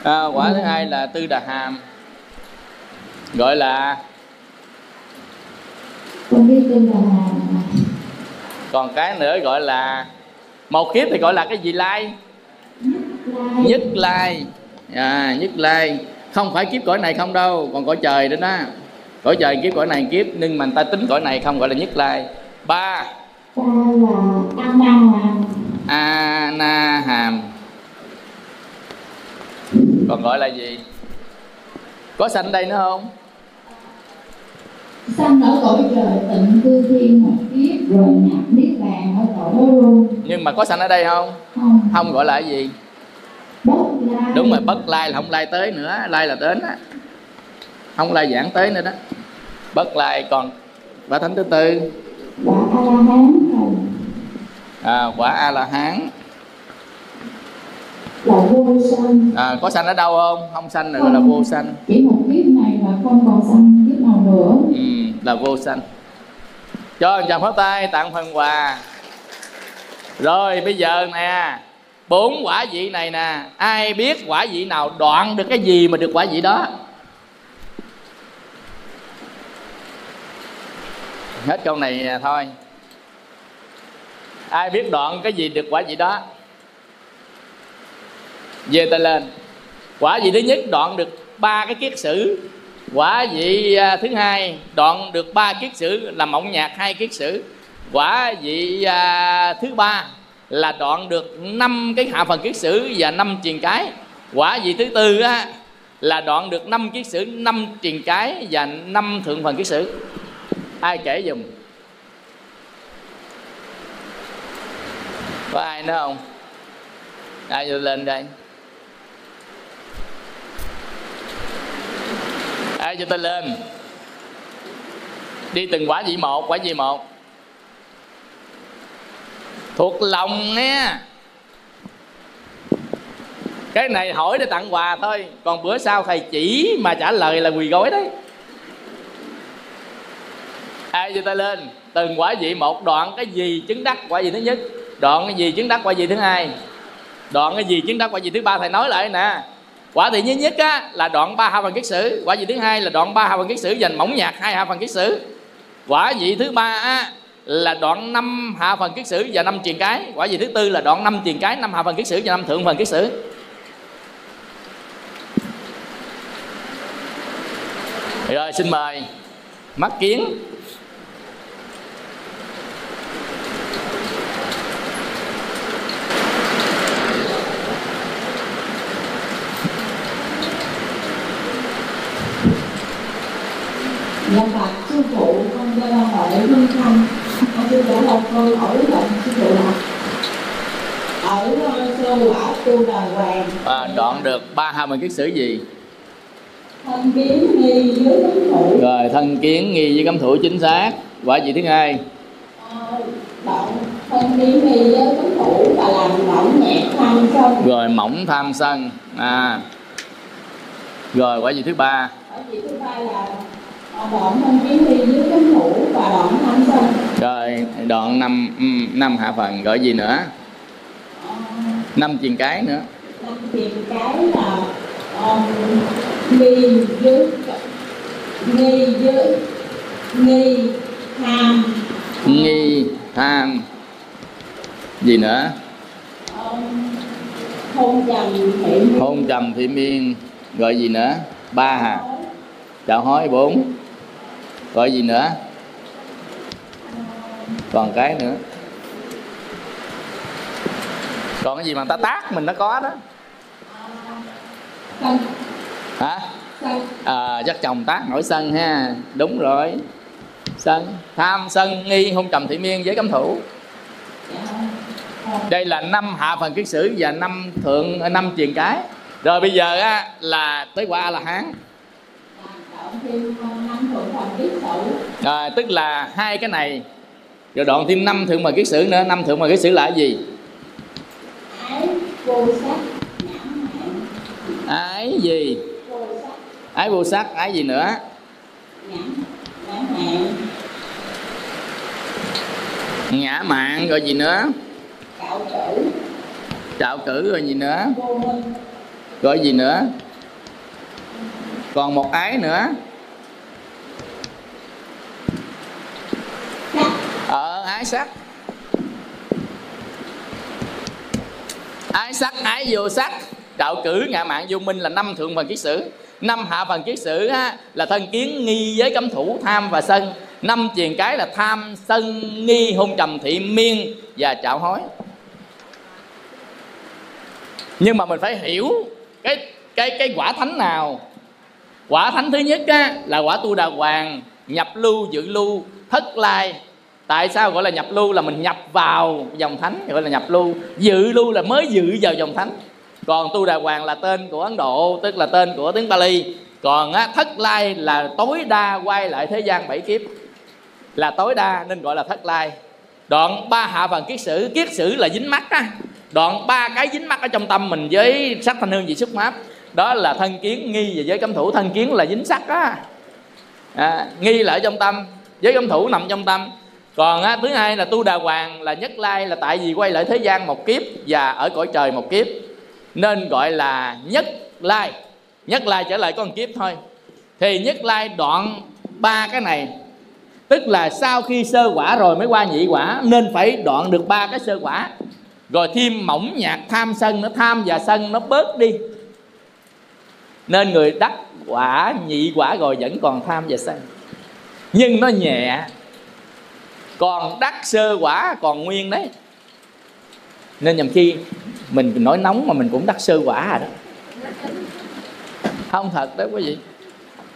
à, quả thứ hai là tư đà hàm gọi là con biết tư đà hàm là còn cái nữa gọi là một kiếp thì gọi là cái gì lai? Nhất lai. À, nhất lai. Không phải kiếp cõi này không đâu còn cõi trời nữa đó. Cõi trời kiếp cõi này kiếp nhưng mà người ta tính cõi này không gọi là nhất lai. Ba. Ta là a na hàm còn gọi là gì? Có sanh đây nữa không? Sanh ở cõi trời tịnh cư thiên một kiếp rồi nhập niết bàn ở cõi đó luôn nhưng mà có sanh ở đây không? Không. Không gọi là gì? Bất lai. Đúng rồi bất lai là không lai tới nữa lai là đến á. Không lai giảng tới nữa đó. Bất lai còn quả thánh thứ tư. Quả a la hán à, quả a la hán là vô sanh. À, có sanh ở đâu không? Không sanh nữa là vô sanh. chỉ một kiếp này là không còn sanh kiếp nào nữa? Ừ, là vô sanh. Cho chàng pháo tay tặng phần quà. Rồi bây giờ nè bốn quả vị này nè. Ai biết quả vị nào đoạn được cái gì mà được quả vị đó? Hết câu này thôi. Ai biết đoạn cái gì được quả vị đó về tay lên. Quả vị thứ nhất đoạn được ba cái kiết sử. Quả vị à, thứ hai đoạn được ba kiết sử là mộng nhạc hai kiết sử. Quả vị à, thứ ba là đoạn được năm cái hạ phần kiết sử và năm triền cái. Quả vị thứ tư á, là đoạn được năm kiết sử năm triền cái và năm thượng phần kiết sử. Ai kể dùm có ai nữa không? Ai vô lên đây? Ai cho tôi lên. Đi từng quả vị một, quả vị một. Thuộc lòng nghe cái này hỏi để tặng quà thôi, còn bữa sau thầy chỉ mà trả lời là quỳ gối đấy. Ai cho ta lên, từng quả vị một, đoạn cái gì chứng đắc quả vị thứ nhất, đoạn cái gì chứng đắc quả vị thứ hai, đoạn cái gì chứng đắc quả vị thứ ba thầy nói lại nè quả thị thứ nhất á, là đoạn ba hạ phần kiết sử. Quả vị thứ hai là đoạn ba hạ phần kiết sử dành mỏng nhạc hai hạ phần kiết sử. Quả vị thứ ba á, là đoạn năm hạ phần kiết sử và năm truyền cái. Quả vị thứ tư là đoạn năm truyền cái năm hạ phần kiết sử và năm thượng phần kiết sử. Rồi xin mời mắt kiến. Dạ bạch sư phụ con là hỏi hương thanh con sư phụ là con hỏi là sư phụ là ở sơ quả tu đà hoàng. À, đoạn được ba hạ phần kiết sử gì? Thân kiến nghi dưới cấm thủ. Rồi thân kiến nghi với cấm thủ chính xác. Quả vị thứ hai. Đoạn thân kiến nghi với cấm thủ và làm mỏng nhẹ tham sân. Rồi mỏng tham sân. À. Rồi quả vị thứ ba. Ở vị thứ ba là đoạn thân kiến nghi dưới cấm thủ và đoạn tham sân rồi đoạn năm ừ, năm hạ phần gọi gì nữa? Ờ, năm triền cái nữa. Năm tiền cái là um, nghi dưới nghi dưới nghi tham. Nghi tham. Gì nữa? Hôn trầm thị miên. Hôn trầm thị miên. Gọi gì nữa? Ba hả chào hói bốn gọi gì nữa? Còn cái nữa. Còn cái gì mà người ta tác mình nó có đó? Hả? À, chắc chồng tác nổi sân ha. Đúng rồi. Sân. Tham sân nghi hôn trầm thị miên với cấm thủ. Đây là năm hạ phần kiết sử và năm thượng năm truyền cái. Rồi bây giờ á, là tới quả a la hán động thêm năm thượng phần kiết sử à, tức là hai cái này rồi đoạn thêm năm thượng mời kiết sử nữa năm thượng mời kiết sử là cái gì? Ái ái gì? Ái vô sắc ái gì nữa? Ngã mạng. Rồi gì nữa? Trạo cử rồi gì nữa? Rồi gì nữa còn một ái nữa. Ờ ái sắc? Ái sắc? Ái vô sắc? Đạo cử ngạ mạng vô minh là năm thượng phần kiết sử. Năm hạ phần kiết sử á, là thân kiến nghi với cấm thủ tham và sân. Năm truyền cái là tham sân nghi hôn trầm thị miên và trạo hối. Nhưng mà mình phải hiểu cái cái cái quả thánh nào quả thánh thứ nhất á, là quả tu đà hoàng nhập lưu dự lưu thất lai. Tại sao gọi là nhập lưu? Là mình nhập vào dòng thánh gọi là nhập lưu. Dự lưu là mới dự vào dòng thánh. Còn tu đà hoàng là tên của ấn độ tức là tên của tiếng bali còn á, thất lai là tối đa quay lại thế gian bảy kiếp. Là tối đa nên gọi là thất lai. Đoạn ba hạ phần kiết sử kiết sử là dính mắt á. Đoạn ba cái dính mắt ở trong tâm mình với sắc thanh hương vị xúc mát đó là thân kiến nghi và giới cấm thủ. Thân kiến là dính sắc á. À, nghi là ở trong tâm. Giới cấm thủ nằm trong tâm. Còn á, thứ hai là tu đà hoàng là nhất lai là tại vì quay lại thế gian một kiếp và ở cõi trời một kiếp. Nên gọi là nhất lai. Nhất lai trở lại có một kiếp thôi. Thì nhất lai đoạn ba cái này. Tức là sau khi sơ quả rồi mới qua nhị quả nên phải đoạn được ba cái sơ quả. Rồi thêm mỏng nhạt tham sân nó tham và sân nó bớt đi nên người đắc quả, nhị quả rồi vẫn còn tham và sân. Nhưng nó nhẹ, còn đắc sơ quả còn nguyên đấy. Nên nhầm khi mình nói nóng mà mình cũng đắc sơ quả rồi đó. Không thật đó quý vị.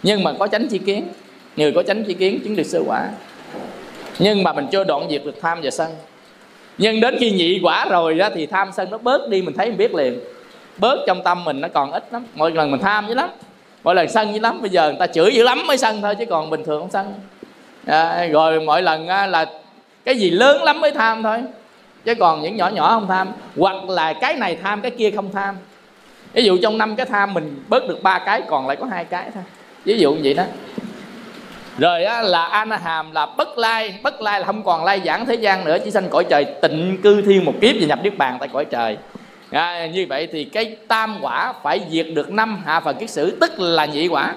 Nhưng mà có tránh chi kiến, người có tránh chi kiến chứng được sơ quả. Nhưng mà mình chưa đoạn diệt được tham và sân. Nhưng đến khi nhị quả rồi đó thì tham sân nó bớt đi, mình thấy mình biết liền bớt trong tâm mình nó còn ít lắm. Mỗi lần mình tham dữ lắm. Mỗi lần sân dữ lắm. Bây giờ người ta chửi dữ lắm mới sân thôi chứ còn bình thường không sân. À, rồi mỗi lần là cái gì lớn lắm mới tham thôi. Chứ còn những nhỏ nhỏ không tham. Hoặc là cái này tham cái kia không tham. Ví dụ trong năm cái tham mình bớt được ba cái còn lại có hai cái thôi. Ví dụ như vậy đó. Rồi á, là an hàm là bất lai. Bất lai là không còn lai giảng thế gian nữa. Chỉ sanh cõi trời tịnh cư thiên một kiếp và nhập niết bàn tại cõi trời à, như vậy thì cái tam quả phải diệt được năm hạ phần kiết sử tức là nhị quả.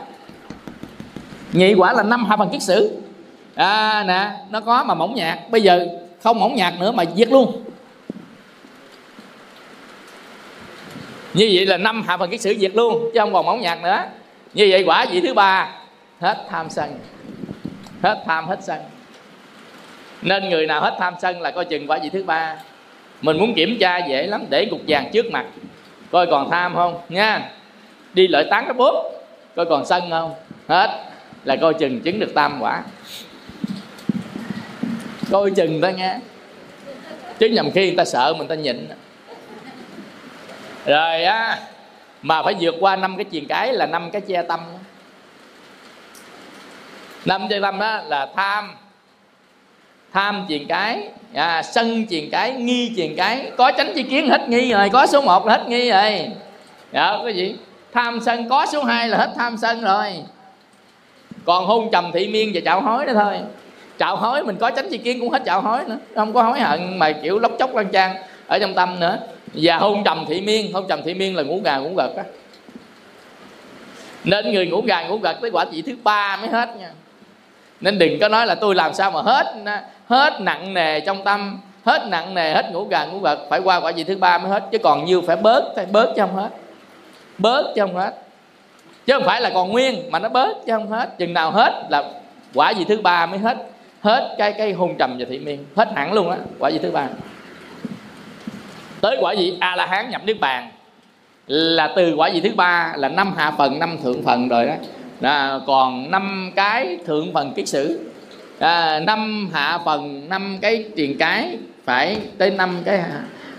Nhị quả là năm hạ phần kiết sử. À nè nó có mà mỏng nhạt. Bây giờ không mỏng nhạt nữa mà diệt luôn. Như vậy là năm hạ phần kiết sử diệt luôn chứ không còn mỏng nhạt nữa. Như vậy quả vị thứ ba hết tham sân. Hết tham hết sân. Nên người nào hết tham sân là coi chừng quả vị thứ ba mình muốn kiểm tra dễ lắm, để cục vàng trước mặt. Coi còn tham không? Nha. Đi lợi tán cái bốp. Coi còn sân không? Hết. Là coi chừng chứng được tam quả. Coi chừng đó nghe chứ nhầm khi người ta sợ mình ta nhịn. Rồi á, mà phải vượt qua năm cái chiền cái là năm cái che tâm. Năm che tâm đó là tham tham truyền cái à, sân truyền cái nghi truyền cái có tránh chi kiến hết nghi rồi có số 1 là hết nghi rồi. Dạ cái gì tham sân có số 2 là hết tham sân rồi. Còn hôn trầm thị miên và chạo hối đó thôi. Chạo hối mình có tránh chi kiến cũng hết chạo hối nữa không có hối hận mà kiểu lóc chóc lan trang ở trong tâm nữa. Và hôn trầm thị miên hôn trầm thị miên là ngủ gà ngủ gật á. Nên người ngủ gà ngủ gật tới quả vị thứ ba mới hết nha nên đừng có nói là tôi làm sao mà hết hết nặng nề trong tâm, hết nặng nề, hết ngủ gà ngủ gật phải qua quả vị thứ ba mới hết. Chứ còn nhiêu phải bớt phải bớt chứ không hết. Bớt chứ không hết. Chứ không phải là còn nguyên, mà nó bớt chứ không hết. Chừng nào hết là quả vị thứ ba mới hết hết cái cái hôn trầm và thị miên, hết hẳn luôn á, quả vị thứ ba. Tới quả vị a la hán nhập niết bàn, là từ quả vị thứ ba là năm hạ phần, năm thượng phần rồi đó à, còn năm cái thượng phần kiết sử. À, năm hạ phần năm cái tiền cái phải tới năm cái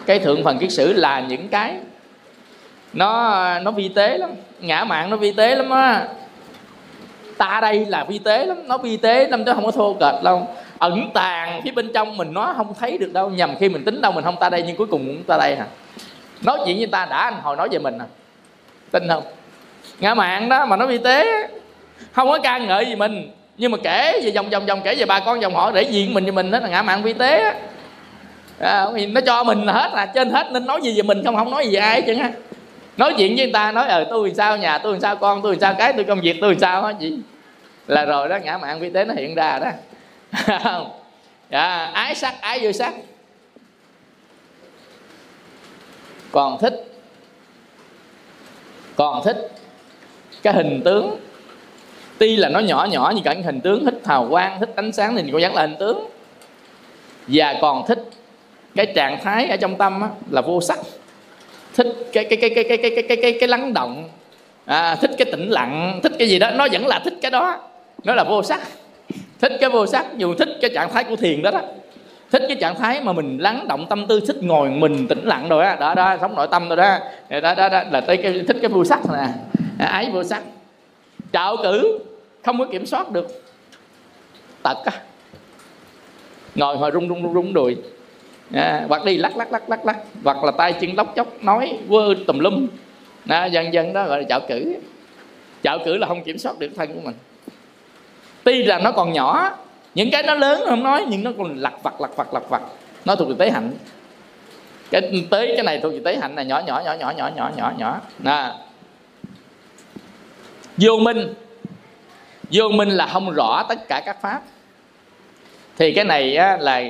cái thượng phần kiết sử là những cái. Nó nó vi tế lắm ngã mạng nó vi tế lắm á. Ta đây là vi tế lắm nó vi tế lắm chứ không có thô kệch đâu. Ẩn tàng phía bên trong mình nó không thấy được đâu nhằm khi mình tính đâu mình không ta đây nhưng cuối cùng cũng ta đây hả? Nói chuyện với ta đã anh hồi nói về mình à tin không? Ngã mạng đó mà nó vi tế. Không có ca ngợi gì mình nhưng mà kể về vòng vòng vòng kể về bà con dòng họ để diện mình cho mình đó là ngã mạng vi tế á. À, nó cho mình là hết là trên hết nên nói gì về mình không không nói gì về ai chứ á. Nói chuyện với người ta nói ờ tôi làm sao nhà tôi làm sao con tôi làm sao cái tôi công việc tôi làm sao hết chị là rồi đó ngã mạng vi tế nó hiện ra đó. Dạ, ái sắc ái vô sắc. Còn thích. Còn thích cái hình tướng. Tuy là nó nhỏ nhỏ như cả cái hình tướng thích hào quang thích ánh sáng thì cũng vẫn là hình tướng. Và còn thích cái trạng thái ở trong tâm á, là vô sắc. Thích cái cái cái cái cái cái cái cái cái, cái lắng động. À, thích cái tĩnh lặng thích cái gì đó. Nó vẫn là thích cái đó. Nó là vô sắc. Thích cái vô sắc dù thích cái trạng thái của thiền đó đó. Thích cái trạng thái mà mình lắng động tâm tư thích ngồi mình tĩnh lặng rồi á. Đó, đó sống nội tâm rồi đó đó đó, đó là tới cái thích cái vô sắc nè. ái vô sắc. Trạo cử không có kiểm soát được. Tật á. Ngồi hồi rung rung rung rung đùi. À, hoặc đi lắc lắc lắc lắc lắc. Hoặc là tay chân lóc chóc nói quơ tùm lum. À, dần dần đó gọi là chạo cử. Chạo cử là không kiểm soát được thân của mình. Tuy là nó còn nhỏ những cái nó lớn không nói nhưng nó còn lặt vặt lặt vặt lặt vặt. Nó thuộc về tế hạnh. Cái tới cái này thuộc về tế hạnh này nhỏ nhỏ nhỏ nhỏ nhỏ nhỏ nhỏ nhỏ. Nè vô minh. Vô minh là không rõ tất cả các pháp. Thì cái này á, là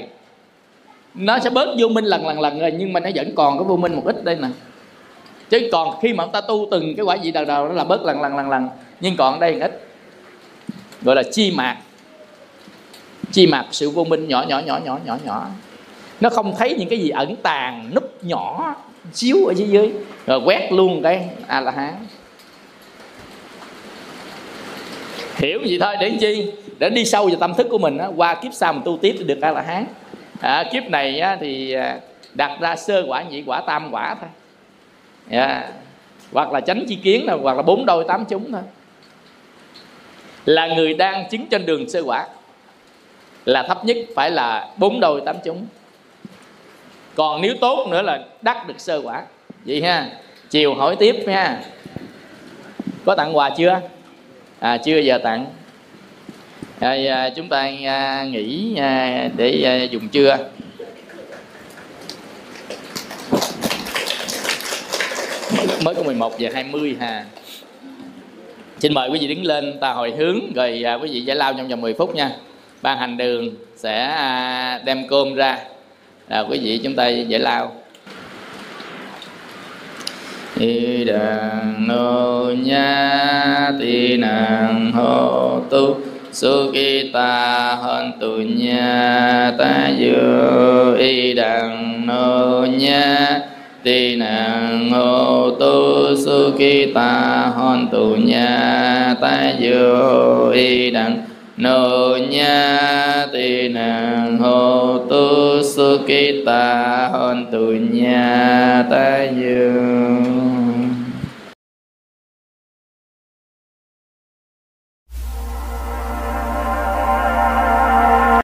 nó sẽ bớt vô minh lần lần lần rồi nhưng mà nó vẫn còn có vô minh một ít đây nè. Chứ còn khi mà chúng ta tu từng cái quả vị đầu đầu nó là bớt lần lần lần lần. Nhưng còn đây ít. Gọi là chi mạc. Chi mạc sự vô minh nhỏ nhỏ nhỏ nhỏ nhỏ nhỏ. Nó không thấy những cái gì ẩn tàng núp nhỏ xíu ở dưới dưới. Rồi quét luôn cái a la hán. Hiểu gì thôi để chi? Để đi sâu vào tâm thức của mình á, qua kiếp sau mình tu tiếp thì được a la hán. À, kiếp này á, thì à, đặt ra sơ quả nhị quả tam quả thôi. Yeah. Hoặc là tránh chi kiến thôi hoặc là bốn đôi tám chúng thôi. Là người đang chứng trên đường sơ quả. Là thấp nhất phải là bốn đôi tám chúng. Còn nếu tốt nữa là đắc được sơ quả. Vậy ha. Chiều hỏi tiếp nha. Có tặng quà chưa? À, chưa giờ tặng. À, à, chúng ta à, nghỉ à, để à, dùng trưa. Mới có 11 giờ 20 hà xin mời quý vị đứng lên ta hồi hướng rồi à, quý vị giải lao trong vòng 10 phút nha. Ban hành đường sẽ à, đem cơm ra. À, quý vị chúng ta giải lao y đàn nô nha ti nàng hô tu. Su ki ta hơn tu nha ta dư y đàn nô nha ti nàng hô tu. Su ki ta hơn tu nha ta dư y đàn nô nha ti nàng hô tu. Su ki ta hơn tu nha ta dư